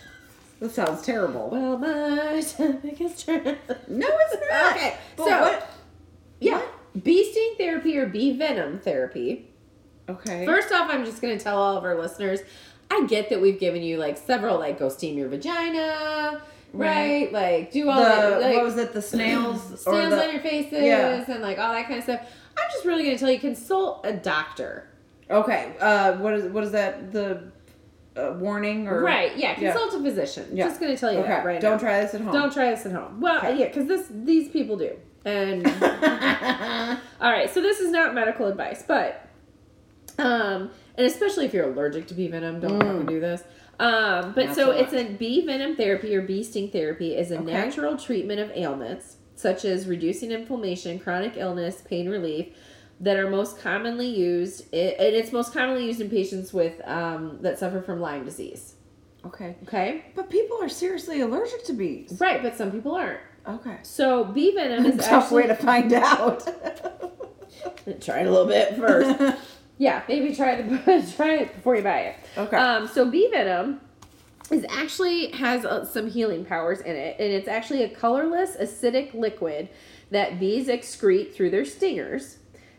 Speaker 1: this sounds terrible.
Speaker 2: Well, my stomach is trash.
Speaker 1: No, it's not.
Speaker 2: Okay, so-
Speaker 1: what?
Speaker 2: Yeah. Bee sting therapy or bee venom therapy.
Speaker 1: Okay.
Speaker 2: First off, I'm just going to tell all of our listeners I get that we've given you like several, like go steam your vagina, right?
Speaker 1: Right.
Speaker 2: Like do all
Speaker 1: the
Speaker 2: that. Like,
Speaker 1: what was it? The snails
Speaker 2: snails
Speaker 1: the
Speaker 2: on your faces
Speaker 1: Yeah.
Speaker 2: and like all that kind of stuff. I'm just really going to tell you consult a doctor.
Speaker 1: okay. Uh, what is what is that? The uh, warning or
Speaker 2: right. Yeah.
Speaker 1: Yeah.
Speaker 2: Consult a physician.
Speaker 1: Yeah.
Speaker 2: Just going to tell you
Speaker 1: Okay.
Speaker 2: that right
Speaker 1: Don't
Speaker 2: now.
Speaker 1: try this at home.
Speaker 2: Don't try this at home. Well,
Speaker 1: Okay.
Speaker 2: yeah, because this these people do. And all right, so this is not medical advice, but um, and especially if you're allergic to bee venom, don't
Speaker 1: Mm.
Speaker 2: do this. Um, but
Speaker 1: Not
Speaker 2: so
Speaker 1: so
Speaker 2: it's a bee venom therapy or bee sting therapy is a
Speaker 1: Okay.
Speaker 2: natural treatment of ailments such as reducing inflammation, chronic illness, pain relief that are most commonly used, i- and it's most commonly used in patients with um, that suffer from Lyme disease.
Speaker 1: okay.
Speaker 2: Okay,
Speaker 1: But people are seriously allergic to bees.
Speaker 2: right, but some people aren't.
Speaker 1: Okay.
Speaker 2: So bee venom is a
Speaker 1: Tough
Speaker 2: actually
Speaker 1: way to find out.
Speaker 2: try it a little bit first. yeah, maybe try the try it before you buy it.
Speaker 1: okay.
Speaker 2: Um, so bee venom is actually has uh, some healing powers in it, and it's actually a colorless acidic liquid that bees excrete through their stingers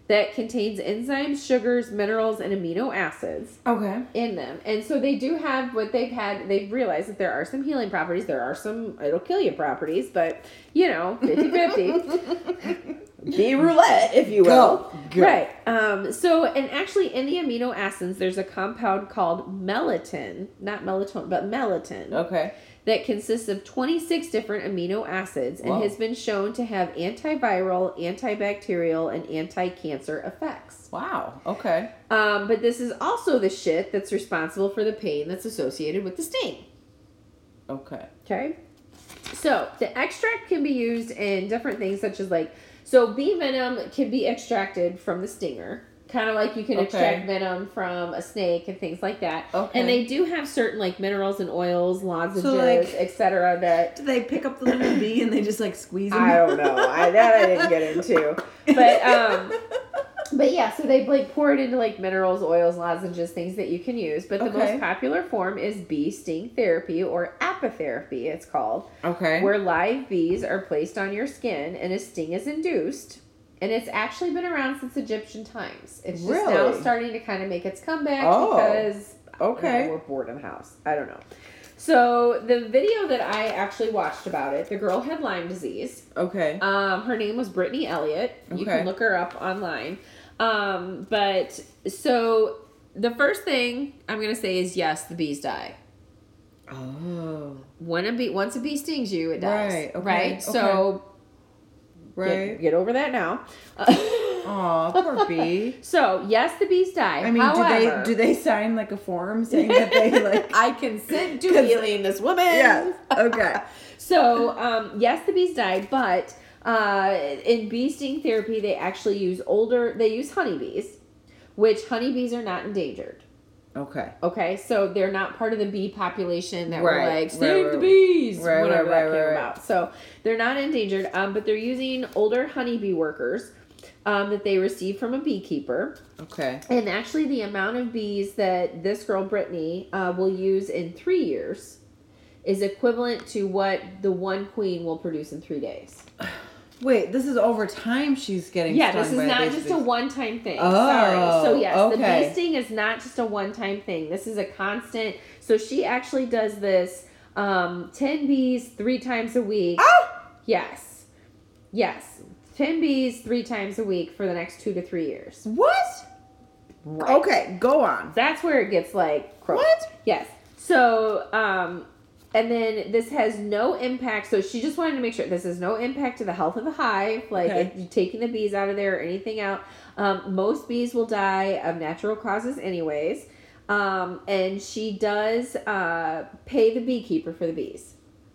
Speaker 2: that contains enzymes, sugars, minerals, and amino acids
Speaker 1: okay.
Speaker 2: in them. And so they do have what they've had, they've realized that there are some healing properties, there are some it'll kill you properties, but you know, 50 50. Bee roulette, if you will.
Speaker 1: Go. Go.
Speaker 2: Right. Um, so, and actually, in the amino acids, there's a compound called melittin, not melatonin, but melittin,
Speaker 1: Okay.
Speaker 2: That consists of 26 different amino acids and
Speaker 1: Whoa.
Speaker 2: has been shown to have antiviral, antibacterial, and anti cancer effects.
Speaker 1: Wow. Okay.
Speaker 2: Um, but this is also the shit that's responsible for the pain that's associated with the sting.
Speaker 1: Okay.
Speaker 2: Okay. So the extract can be used in different things, such as like, so bee venom can be extracted from the stinger, kind of like you can
Speaker 1: Okay.
Speaker 2: extract venom from a snake and things like that.
Speaker 1: Okay.
Speaker 2: And they do have certain like minerals and oils, lozenges,
Speaker 3: like-
Speaker 2: etc. That
Speaker 3: Do they pick up the little bee and they just like squeeze them?
Speaker 2: I don't know. I that I didn't get into, but um. But yeah, so they like pour it into like minerals, oils, lozenges, things that you can use. But the
Speaker 1: Okay.
Speaker 2: most popular form is bee sting therapy or apitherapy, it's called
Speaker 1: Okay.
Speaker 2: where live bees are placed on your skin and a sting is induced. And it's actually been around since Egyptian times. It's just now starting to kind of make its comeback
Speaker 1: Oh,
Speaker 2: because
Speaker 1: okay.
Speaker 2: know, we're bored in the house. I don't know. So the video that I actually watched about it, the girl had Lyme disease.
Speaker 1: okay.
Speaker 2: Um, her name was Brittany Elliott. You
Speaker 1: Okay.
Speaker 2: can look her up online. Um, but so the first thing I'm gonna say is yes, the bees die.
Speaker 1: Oh.
Speaker 2: When a bee once a bee stings you, it dies.
Speaker 1: Right, okay,
Speaker 2: Right.
Speaker 1: okay. Right.
Speaker 2: get, get over that now.
Speaker 1: Aw, poor bee.
Speaker 2: so yes, the bees die.
Speaker 1: I mean,
Speaker 2: However,
Speaker 1: do they do they sign like a form saying that they like?
Speaker 2: I consent to healing this woman.
Speaker 1: yes. Okay.
Speaker 2: So um, yes, the bees die, but uh, in bee sting therapy, they actually use older. They use honeybees, which honeybees are not endangered.
Speaker 1: Okay.
Speaker 2: Okay, so they're not part of the bee population that
Speaker 1: Right,
Speaker 2: were like save
Speaker 1: right,
Speaker 2: the bees,
Speaker 1: right,
Speaker 2: whatever that came about. So they're not endangered, um, but they're using older honeybee workers um, that they receive from a beekeeper.
Speaker 1: Okay.
Speaker 2: And actually, the amount of bees that this girl Brittany uh, will use in three years is equivalent to what the one queen will produce in three days.
Speaker 1: Wait, this is over time. She's getting.
Speaker 2: Yeah, this is
Speaker 1: by
Speaker 2: not just a one time thing.
Speaker 1: Oh,
Speaker 2: Sorry. So yes, the
Speaker 1: okay.
Speaker 2: bee sting is not just a one time thing. This is a constant. So she actually does this um, ten bees three times a week.
Speaker 1: Ah!
Speaker 2: Yes, yes, 10 bees three times a week for the next two to three years.
Speaker 1: What?
Speaker 2: Right.
Speaker 1: Okay, go on.
Speaker 2: That's where it gets like gross.
Speaker 1: What?
Speaker 2: Yes. So, um, and then this has no impact. So she just wanted to make sure this has no impact to the health of the hive, like
Speaker 1: Okay.
Speaker 2: taking the bees out of there or anything out. Um, most bees will die of natural causes, anyways. Um, and she does uh, pay the beekeeper for the bees.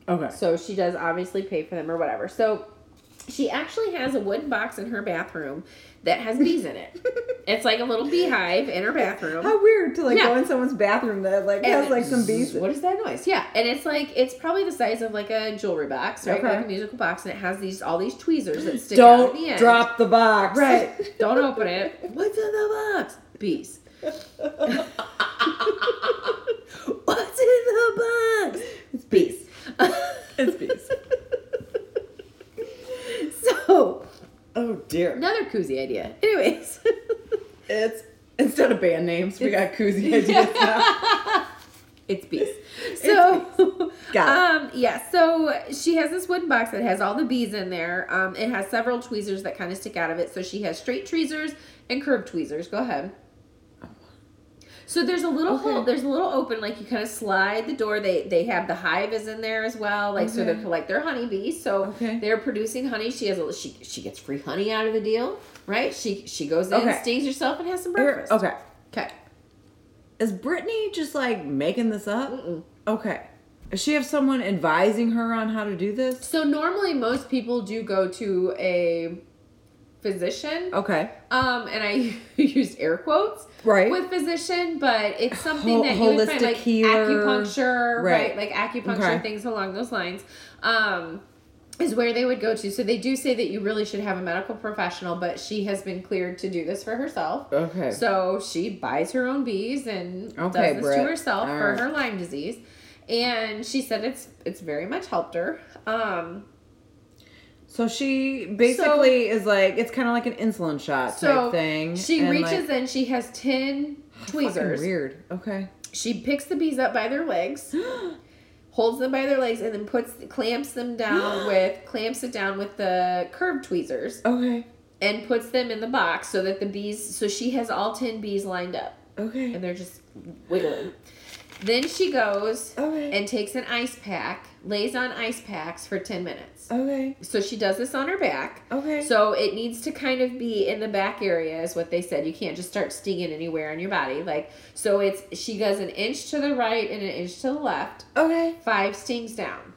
Speaker 1: Okay.
Speaker 2: So she does obviously pay for them or whatever. So she actually has a wooden box in her bathroom that has bees in it. it's like a little beehive in her bathroom.
Speaker 3: How weird to like
Speaker 2: Yeah.
Speaker 3: go in someone's bathroom that like
Speaker 2: And
Speaker 3: has like some bees.
Speaker 2: What is that noise? Yeah, and it's like it's probably the size of like a jewelry box, right?
Speaker 3: Okay.
Speaker 2: Like a musical box, and it has these all these tweezers that stick out at the
Speaker 1: Don't drop the box.
Speaker 2: Right. Don't open it. What's in the box? Bees. What's in the box?
Speaker 1: It's bees.
Speaker 2: it's bees. so
Speaker 1: Oh dear.
Speaker 2: another koozie idea. Anyways.
Speaker 1: It's instead of band names, we got koozie ideas now.
Speaker 2: It's bees. So,
Speaker 1: Got
Speaker 2: um, yeah. So she has this wooden box that has all the bees in there. Um, it has several tweezers that kind of stick out of it. So she has straight tweezers and curved tweezers. Go ahead. So there's a little
Speaker 1: Okay.
Speaker 2: hole. There's a little open, like you kind of slide the door. They they have the hive is in there as well, like so
Speaker 1: Okay.
Speaker 2: they're like they're honeybees. So
Speaker 1: Okay.
Speaker 2: they're producing honey. She has a she she gets free honey out of the deal, right? She she goes in, stings herself, and has some
Speaker 1: Here-
Speaker 2: breakfast.
Speaker 1: okay.
Speaker 2: Okay.
Speaker 1: Is Brittany just like making this up?
Speaker 2: Mm-mm.
Speaker 1: Okay. Does she have someone advising her on how to do this?
Speaker 2: So normally most people do go to a physician.
Speaker 1: Okay.
Speaker 2: Um, and I used air quotes
Speaker 1: Right.
Speaker 2: with physician, but it's something
Speaker 1: Ho-
Speaker 2: that you would find like
Speaker 1: healer.
Speaker 2: acupuncture, right.
Speaker 1: Right.
Speaker 2: Like acupuncture,
Speaker 1: Okay.
Speaker 2: things along those lines. Um, is where they would go to. So they do say that you really should have a medical professional, but she has been cleared to do this for herself.
Speaker 1: okay.
Speaker 2: So she buys her own bees and
Speaker 1: Okay,
Speaker 2: does this to herself
Speaker 1: All
Speaker 2: for
Speaker 1: right.
Speaker 2: her Lyme disease. And she said it's it's very much helped her. Um,
Speaker 1: So she basically is like it's kind of like an insulin shot
Speaker 2: so
Speaker 1: type thing.
Speaker 2: she
Speaker 1: and,
Speaker 2: reaches
Speaker 1: like,
Speaker 2: in, she has ten tweezers.
Speaker 1: Weird. Okay.
Speaker 2: She picks the bees up by their legs, holds them by their legs, and then puts clamps them down with clamps it down with the curved tweezers
Speaker 1: Okay.
Speaker 2: and puts them in the box so that the bees. So she has all ten bees lined up,
Speaker 1: Okay.
Speaker 2: and they're just wiggling. Then she goes
Speaker 1: Okay.
Speaker 2: and takes an ice pack, lays on ice packs for 10 minutes.
Speaker 1: okay.
Speaker 2: So she does this on her back.
Speaker 1: Okay.
Speaker 2: So it needs to kind of be in the back area, is what they said. You can't just start stinging anywhere on your body. Like, so it's, she does an inch to the right and an inch to the left,
Speaker 1: okay.
Speaker 2: five stings down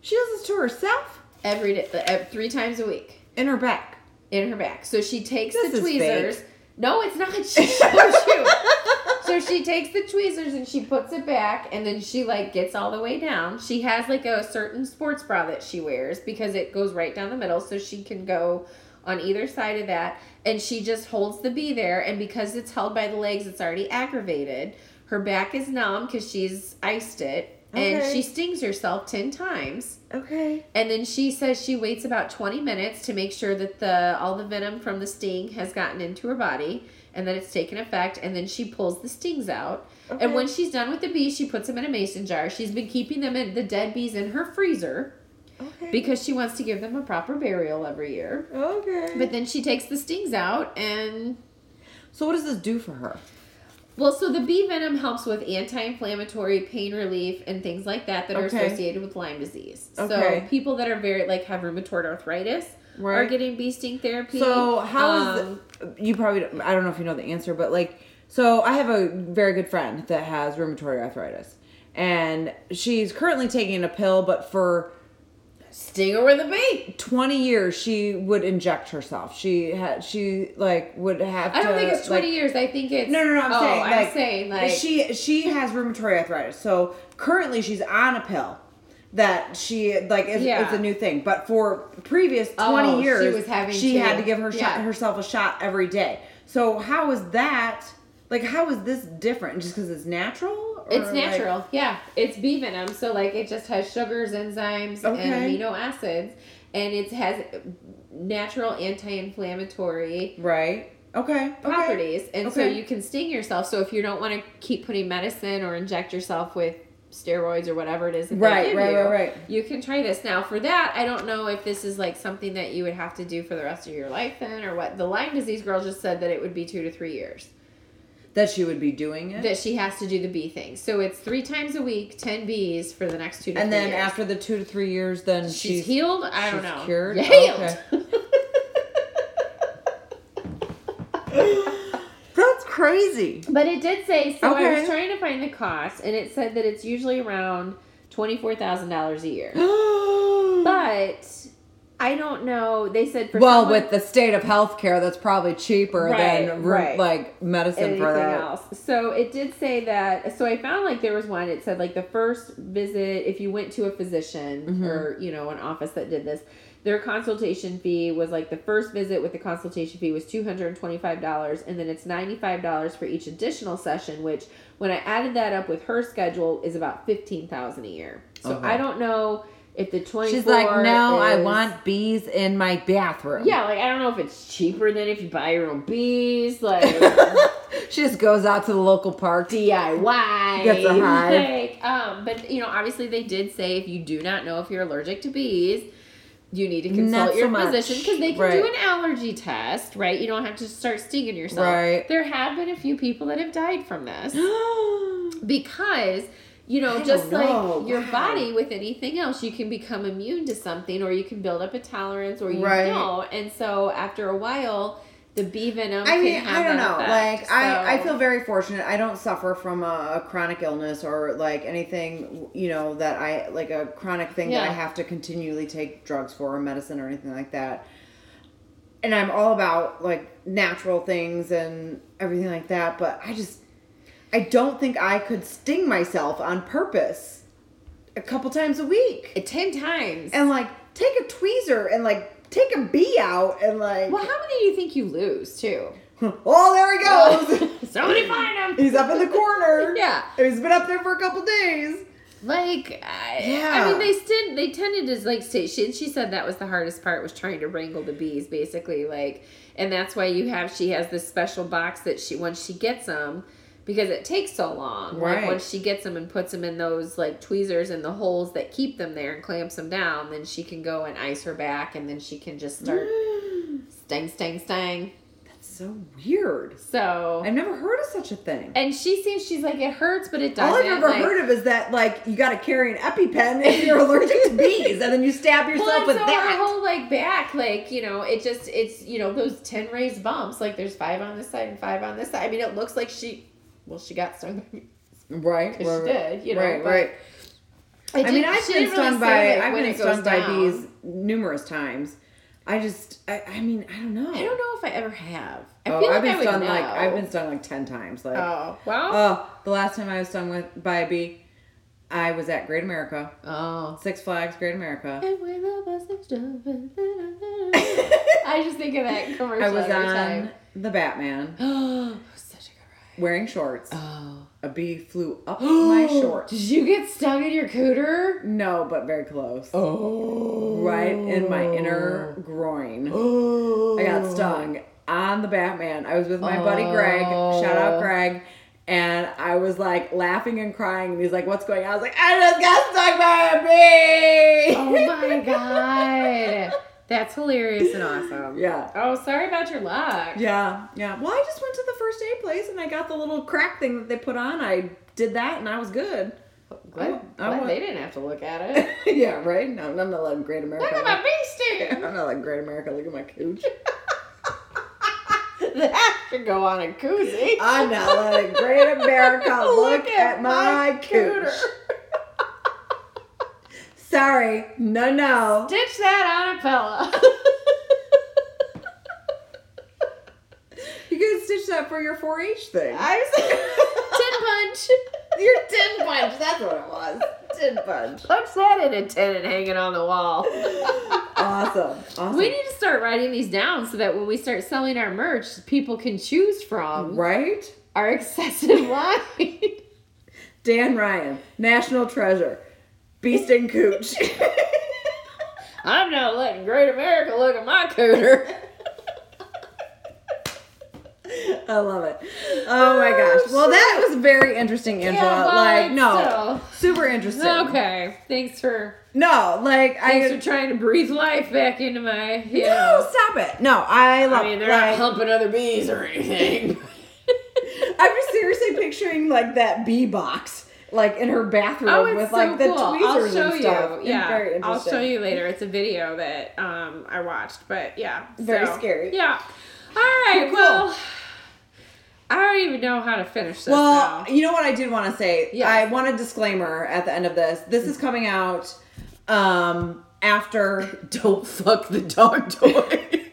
Speaker 1: She does this to herself
Speaker 2: every day, uh, three times a week
Speaker 1: in her back.
Speaker 2: in her back. So she takes
Speaker 1: This
Speaker 2: the tweezers.
Speaker 1: fake.
Speaker 2: No, it's not. She shows you. So she takes the tweezers and she puts it back and then she like gets all the way down. She has like a certain sports bra that she wears because it goes right down the middle so she can go on either side of that and she just holds the bee there and because it's held by the legs it's already aggravated. Her back is numb cuz she's iced it and
Speaker 1: Okay.
Speaker 2: she stings herself 10 times.
Speaker 1: Okay.
Speaker 2: And then she says she waits about 20 minutes to make sure that the all the venom from the sting has gotten into her body and then it's taken effect and then she pulls the stings out.
Speaker 1: Okay.
Speaker 2: And when she's done with the bees, she puts them in a mason jar. She's been keeping them in the dead bees in her freezer
Speaker 1: Okay.
Speaker 2: because she wants to give them a proper burial every year.
Speaker 1: okay.
Speaker 2: But then she takes the stings out and
Speaker 1: so what does this do for her?
Speaker 2: well, so the bee venom helps with anti-inflammatory, pain relief, and things like that that are associated with Lyme disease.
Speaker 1: Okay.
Speaker 2: So people that are very like have rheumatoid arthritis are getting bee sting therapy.
Speaker 1: So how is
Speaker 2: Um,
Speaker 1: you probably don't- I don't know if you know the answer, but like so I have a very good friend that has rheumatoid arthritis, and she's currently taking a pill, but for
Speaker 2: sting her with a bee?
Speaker 1: 20 years she would inject herself. She had she like would have.
Speaker 2: I don't
Speaker 1: to,
Speaker 2: think it's twenty
Speaker 1: like-
Speaker 2: years. I think it's
Speaker 1: No, no, no. I'm
Speaker 2: oh,
Speaker 1: saying
Speaker 2: I'm
Speaker 1: like
Speaker 2: saying like
Speaker 1: she she has rheumatoid arthritis, so currently she's on a pill that she like is,
Speaker 2: Yeah.
Speaker 1: it's a new thing. But for previous
Speaker 2: Oh,
Speaker 1: twenty
Speaker 2: she
Speaker 1: years,
Speaker 2: was having
Speaker 1: she
Speaker 2: to-
Speaker 1: had to give her shot herself a shot every day. So how is that? Like, how is this different? Just because it's natural? Or,
Speaker 2: It's
Speaker 1: like-
Speaker 2: natural, yeah. It's bee venom, so like it just has sugars, enzymes, and amino acids, and it has natural anti-inflammatory
Speaker 1: right? Okay. okay.
Speaker 2: properties, and so you can sting yourself. So if you don't want to keep putting medicine or inject yourself with steroids or whatever it is that
Speaker 1: Right, right,
Speaker 2: you,
Speaker 1: right, right.
Speaker 2: you can try this. Now, for that, I don't know if this is like something that you would have to do for the rest of your life then or what. The Lyme disease girl just said that it would be two to three years
Speaker 1: That she would be doing it.
Speaker 2: that she has to do the bee thing. So it's three times a week, 10 bees for the next two to
Speaker 1: and then
Speaker 2: years.
Speaker 1: after the two to three years, then
Speaker 2: she's,
Speaker 1: she's,
Speaker 2: healed. I don't
Speaker 1: she's
Speaker 2: know.
Speaker 1: cured?
Speaker 2: Yeah, Healed.
Speaker 1: Okay. That's crazy.
Speaker 2: But it did say so. I was trying to find the cost, and it said that it's usually around twenty four thousand dollars a year. But I don't know. They said for
Speaker 1: well,
Speaker 2: someone-
Speaker 1: with the state of healthcare, that's probably cheaper
Speaker 2: Right,
Speaker 1: than
Speaker 2: right.
Speaker 1: like medicine
Speaker 2: anything
Speaker 1: for that.
Speaker 2: else. So it did say that. So I found like there was one. It said like the first visit, if you went to a physician
Speaker 1: Mm-hmm.
Speaker 2: or you know an office that did this, their consultation fee was like the first visit with the consultation fee was two hundred and twenty five dollars, and then it's ninety five dollars for each additional session. Which when I added that up with her schedule is about fifteen thousand a year. So
Speaker 1: Okay.
Speaker 2: I don't know if the twenty.
Speaker 1: She's like, no, I want bees in my bathroom.
Speaker 2: Yeah, like I don't know if it's cheaper than if you buy your own bees, like
Speaker 1: she just goes out to the local park.
Speaker 2: DIY.
Speaker 1: Gets a hive.
Speaker 2: Like, um, but you know, obviously they did say if you do not know if you're allergic to bees, you need to consult
Speaker 1: so
Speaker 2: your
Speaker 1: much.
Speaker 2: physician because they can
Speaker 1: Right.
Speaker 2: do an allergy test, right? You don't have to start stinging yourself.
Speaker 1: Right.
Speaker 2: There have been a few people that have died from this because you know
Speaker 1: I
Speaker 2: just
Speaker 1: don't know.
Speaker 2: like your
Speaker 1: Wow.
Speaker 2: body with anything else you can become immune to something or you can build up a tolerance or you
Speaker 1: Right.
Speaker 2: don't and so after a while the bee venom
Speaker 1: I mean, I don't know.
Speaker 2: effect.
Speaker 1: Like, I, I feel very fortunate. I don't suffer from a, a chronic illness or like anything, you know, that I like a chronic thing that I have to continually take drugs for or medicine or anything like that. And I'm all about like natural things and everything like that. But I just, I don't think I could sting myself on purpose a couple times a week
Speaker 2: ten times
Speaker 1: and like take a tweezer and like take a bee out and like,
Speaker 2: well how many do you think you lose too
Speaker 1: oh, there he goes.
Speaker 2: somebody find him
Speaker 1: He's up in the corner.
Speaker 2: Yeah.
Speaker 1: He's been up there for a couple days.
Speaker 2: Like, I,
Speaker 1: Yeah.
Speaker 2: I mean, they still they tended to like stay. She she said that was the hardest part was trying to wrangle the bees, basically. Like, and that's why you have she has this special box that she once she gets them because it takes so long.
Speaker 1: Right.
Speaker 2: Like once she gets them and puts them in those like tweezers and the holes that keep them there and clamps them down, then she can go and ice her back, and then she can just start mm. sting, sting, sting.
Speaker 1: That's so weird.
Speaker 2: So.
Speaker 1: I've never heard of such a thing.
Speaker 2: and she seems she's like it hurts, but it doesn't.
Speaker 1: All I've ever
Speaker 2: like-
Speaker 1: heard of is that like you got to carry an EpiPen if you're allergic to bees, and then you stab yourself
Speaker 2: well,
Speaker 1: with
Speaker 2: so
Speaker 1: that.
Speaker 2: her whole like back, like you know, it just it's you know those ten raised bumps. Like there's five on this side and five on this side. I mean, it looks like she, well, she got stung. by bees.
Speaker 1: right,
Speaker 2: She did, you know,
Speaker 1: right, right.
Speaker 2: It
Speaker 1: I mean, I've been
Speaker 2: really
Speaker 1: stung by
Speaker 2: like,
Speaker 1: I've been stung by bees numerous times. I just, I, I mean, I don't know.
Speaker 2: I don't know if I ever have. I
Speaker 1: Oh,
Speaker 2: feel
Speaker 1: I've
Speaker 2: like
Speaker 1: been
Speaker 2: I
Speaker 1: stung like I've been stung like ten times. Like,
Speaker 2: Oh well.
Speaker 1: oh, the last time I was stung with by a bee, I was at Great America,
Speaker 2: Oh,
Speaker 1: Six Flags, Great America.
Speaker 2: And when the bus I just think of that commercial
Speaker 1: I was on
Speaker 2: time.
Speaker 1: the Batman
Speaker 2: Oh, such a good
Speaker 1: wearing shorts.
Speaker 2: Oh.
Speaker 1: A bee flew up my shorts.
Speaker 2: Did you get stung in your cooter?
Speaker 1: No, but very close.
Speaker 2: Oh.
Speaker 1: Right in my inner groin.
Speaker 2: Oh.
Speaker 1: I got stung on the Batman. I was with my buddy Greg. Shout
Speaker 2: Oh.
Speaker 1: out Greg. And I was like laughing and crying. And he's like, What's going on? I was like, I just got stung by a bee.
Speaker 2: Oh my god. That's hilarious and awesome.
Speaker 1: Yeah.
Speaker 2: Oh, sorry about your luck.
Speaker 1: Yeah. Yeah. Well, I just went to the first aid place and I got the little crack thing that they put on. I did that and I was good.
Speaker 2: Glad, oh,
Speaker 1: I
Speaker 2: glad
Speaker 1: want-
Speaker 2: they didn't have to look at it.
Speaker 1: yeah, right? No, I'm not letting Great America.
Speaker 2: Look at my bee sting.
Speaker 1: I'm not letting Great America look at my cooch.
Speaker 2: that should go on a koozie.
Speaker 1: I'm not letting Great America look, at, my, cooch.
Speaker 2: cooter.
Speaker 1: Sorry, no, no.
Speaker 2: Stitch that on a fella.
Speaker 1: You could stitch that for your 4-H thing.
Speaker 2: I was tin punch.
Speaker 1: your tin punch. That's what it was. Tin punch.
Speaker 2: Punch that in a tin and hang it on the wall.
Speaker 1: Awesome. Awesome.
Speaker 2: We need to start writing these down so that when we start selling our merch, people can choose from
Speaker 1: right?
Speaker 2: our excessive line.
Speaker 1: Dan Ryan, national treasure. Beast and cooch.
Speaker 2: I'm not letting Great America look at my cooter.
Speaker 1: I love it. Oh my oh, gosh. Well, that was very interesting, Angela.
Speaker 2: Yeah,
Speaker 1: like, no,
Speaker 2: still.
Speaker 1: super interesting.
Speaker 2: Okay. Thanks for
Speaker 1: No, like I
Speaker 2: thanks
Speaker 1: I.
Speaker 2: for trying to breathe life back into my you
Speaker 1: no,
Speaker 2: know.
Speaker 1: stop it. No, I love.
Speaker 2: I mean, they're
Speaker 1: like,
Speaker 2: not humping other bees or anything.
Speaker 1: I'm just seriously picturing like that bee box, like in her bathroom
Speaker 2: Oh,
Speaker 1: with
Speaker 2: so
Speaker 1: like the
Speaker 2: cool.
Speaker 1: tweezers
Speaker 2: I'll show
Speaker 1: and stuff.
Speaker 2: you. Yeah,
Speaker 1: very
Speaker 2: I'll show you later. It's a video that um I watched, but yeah,
Speaker 1: Very
Speaker 2: so,
Speaker 1: scary.
Speaker 2: Yeah. All right.
Speaker 1: Cool.
Speaker 2: Well, I don't even know how to finish this
Speaker 1: Well,
Speaker 2: now.
Speaker 1: you know what I did want to say?
Speaker 2: Yes.
Speaker 1: I want a disclaimer at the end of this. This is coming out um after
Speaker 2: Don't fuck the dog toy.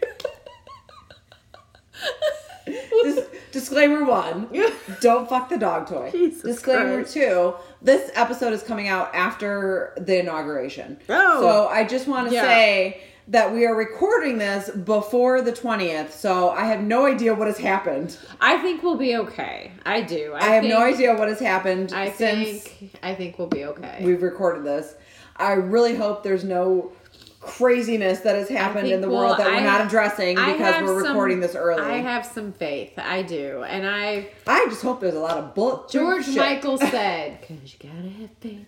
Speaker 1: Dis- disclaimer one don't fuck the dog toy
Speaker 2: Jesus
Speaker 1: disclaimer
Speaker 2: Christ.
Speaker 1: two this episode is coming out after the inauguration
Speaker 2: Oh.
Speaker 1: so i just want to
Speaker 2: Yeah.
Speaker 1: say that we are recording this before the 20th so i have no idea what has happened
Speaker 2: I think we'll be okay. I do. I,
Speaker 1: i, have no idea what has happened
Speaker 2: I
Speaker 1: since
Speaker 2: think I think we'll be okay.
Speaker 1: we've recorded this i really hope there's no craziness that has happened in the
Speaker 2: we'll-
Speaker 1: world that we're
Speaker 2: I-
Speaker 1: not addressing because we're
Speaker 2: some-
Speaker 1: recording this early
Speaker 2: I have some faith. I do, and I I
Speaker 1: just hope there's a lot of bullet
Speaker 2: George. Michael said, "Cause you gotta have faith.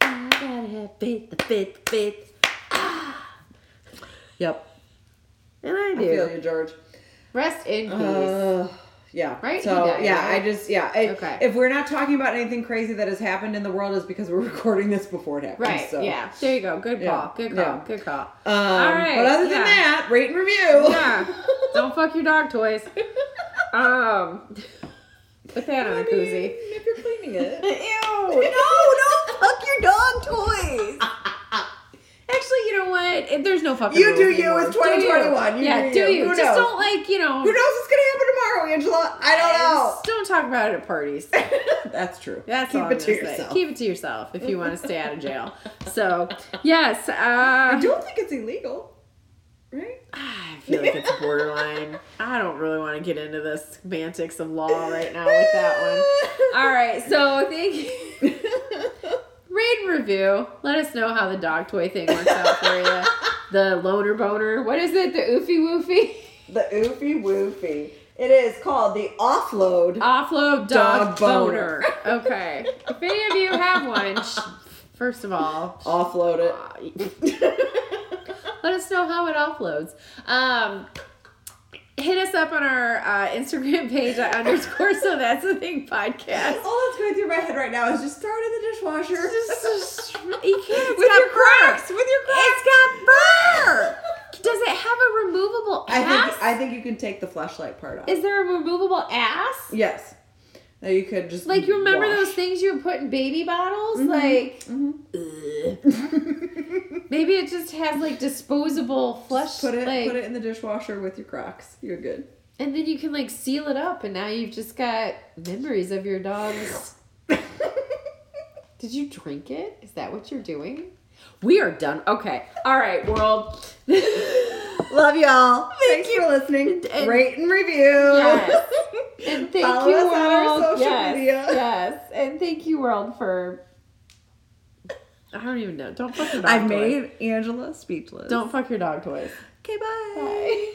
Speaker 2: I gotta have faith. The faith, the faith."
Speaker 1: yep
Speaker 2: And I do.
Speaker 1: i feel you george
Speaker 2: Rest in peace.
Speaker 1: Uh, yeah.
Speaker 2: Right?
Speaker 1: So
Speaker 2: died,
Speaker 1: yeah,
Speaker 2: right?
Speaker 1: I just yeah. I,
Speaker 2: Okay.
Speaker 1: If we're not talking about anything crazy that has happened in the world, is because we're recording this before it happens.
Speaker 2: right.
Speaker 1: So.
Speaker 2: Yeah. There you go. Good
Speaker 1: Yeah,
Speaker 2: call. Good call.
Speaker 1: yeah.
Speaker 2: Good call.
Speaker 1: Um,
Speaker 2: All right,
Speaker 1: But other than
Speaker 2: yeah.
Speaker 1: that, rate and review.
Speaker 2: Yeah. Don't fuck your dog toys. Um. Put that on a koozie.
Speaker 1: if you're cleaning it.
Speaker 2: Ew! No, don't fuck your dog toys. Actually, you know what? There's no fucking.
Speaker 1: You
Speaker 2: rules
Speaker 1: do you.
Speaker 2: anymore.
Speaker 1: It's
Speaker 2: Do you.
Speaker 1: 2021. You
Speaker 2: yeah,
Speaker 1: do
Speaker 2: do
Speaker 1: you.
Speaker 2: you?
Speaker 1: Who
Speaker 2: Just
Speaker 1: knows?
Speaker 2: don't like you know.
Speaker 1: Who knows what's gonna happen tomorrow, Angela? I don't know.
Speaker 2: Just don't talk about it at parties.
Speaker 1: That's true.
Speaker 2: That's
Speaker 1: Keep
Speaker 2: all
Speaker 1: it
Speaker 2: I'm
Speaker 1: to
Speaker 2: gonna say.
Speaker 1: yourself.
Speaker 2: Keep it to yourself if you want to stay out of jail. So, yes. Uh,
Speaker 1: I don't think it's illegal, right?
Speaker 2: I feel like it's borderline. I don't really want to get into the semantics of law right now with that one. All right, so thank you. Rate and review. Let us know how the dog toy thing works out for you. The loner boner. What is it? The oofy woofy?
Speaker 1: the oofy woofy. It is called the offload.
Speaker 2: Offload dog,
Speaker 1: Dog
Speaker 2: boner.
Speaker 1: boner.
Speaker 2: Okay. If any of you have one, sh- first of all,
Speaker 1: offload it.
Speaker 2: let us know how it offloads. Um, hit us up on our uh, Instagram page at underscore so that's the thing podcast.
Speaker 1: All that's going through my head right now is just throw it in the dishwasher.
Speaker 2: Just- you can't. It's
Speaker 1: with
Speaker 2: got
Speaker 1: your. Crocs. With your Crocs.
Speaker 2: It's got burr. Does it have a removable
Speaker 1: I think I think you can take the flashlight part off.
Speaker 2: Is there a removable ass?
Speaker 1: yes. Now you could just
Speaker 2: Like you remember
Speaker 1: wash.
Speaker 2: those things you would put in baby bottles?
Speaker 1: Mhm.
Speaker 2: Like
Speaker 1: Mhm.
Speaker 2: maybe it just has like disposable flush.
Speaker 1: put it
Speaker 2: like,
Speaker 1: put it in the dishwasher with your Crocs. You're good.
Speaker 2: and then you can like seal it up, and now you've just got memories of your dog's. Did you drink it? Is that what you're doing? We are done. Okay. All right, world.
Speaker 1: Love y'all. Thank Thanks for listening.
Speaker 2: And-
Speaker 1: Rate and review.
Speaker 2: Yes. And thank
Speaker 1: Follow
Speaker 2: you,
Speaker 1: us on our social
Speaker 2: yes,
Speaker 1: media.
Speaker 2: Yes. And thank you, world, for. I don't even know. Don't fuck your dog
Speaker 1: I've
Speaker 2: toys.
Speaker 1: made Angela speechless.
Speaker 2: Don't fuck your dog toys.
Speaker 1: Okay, bye.
Speaker 2: Bye.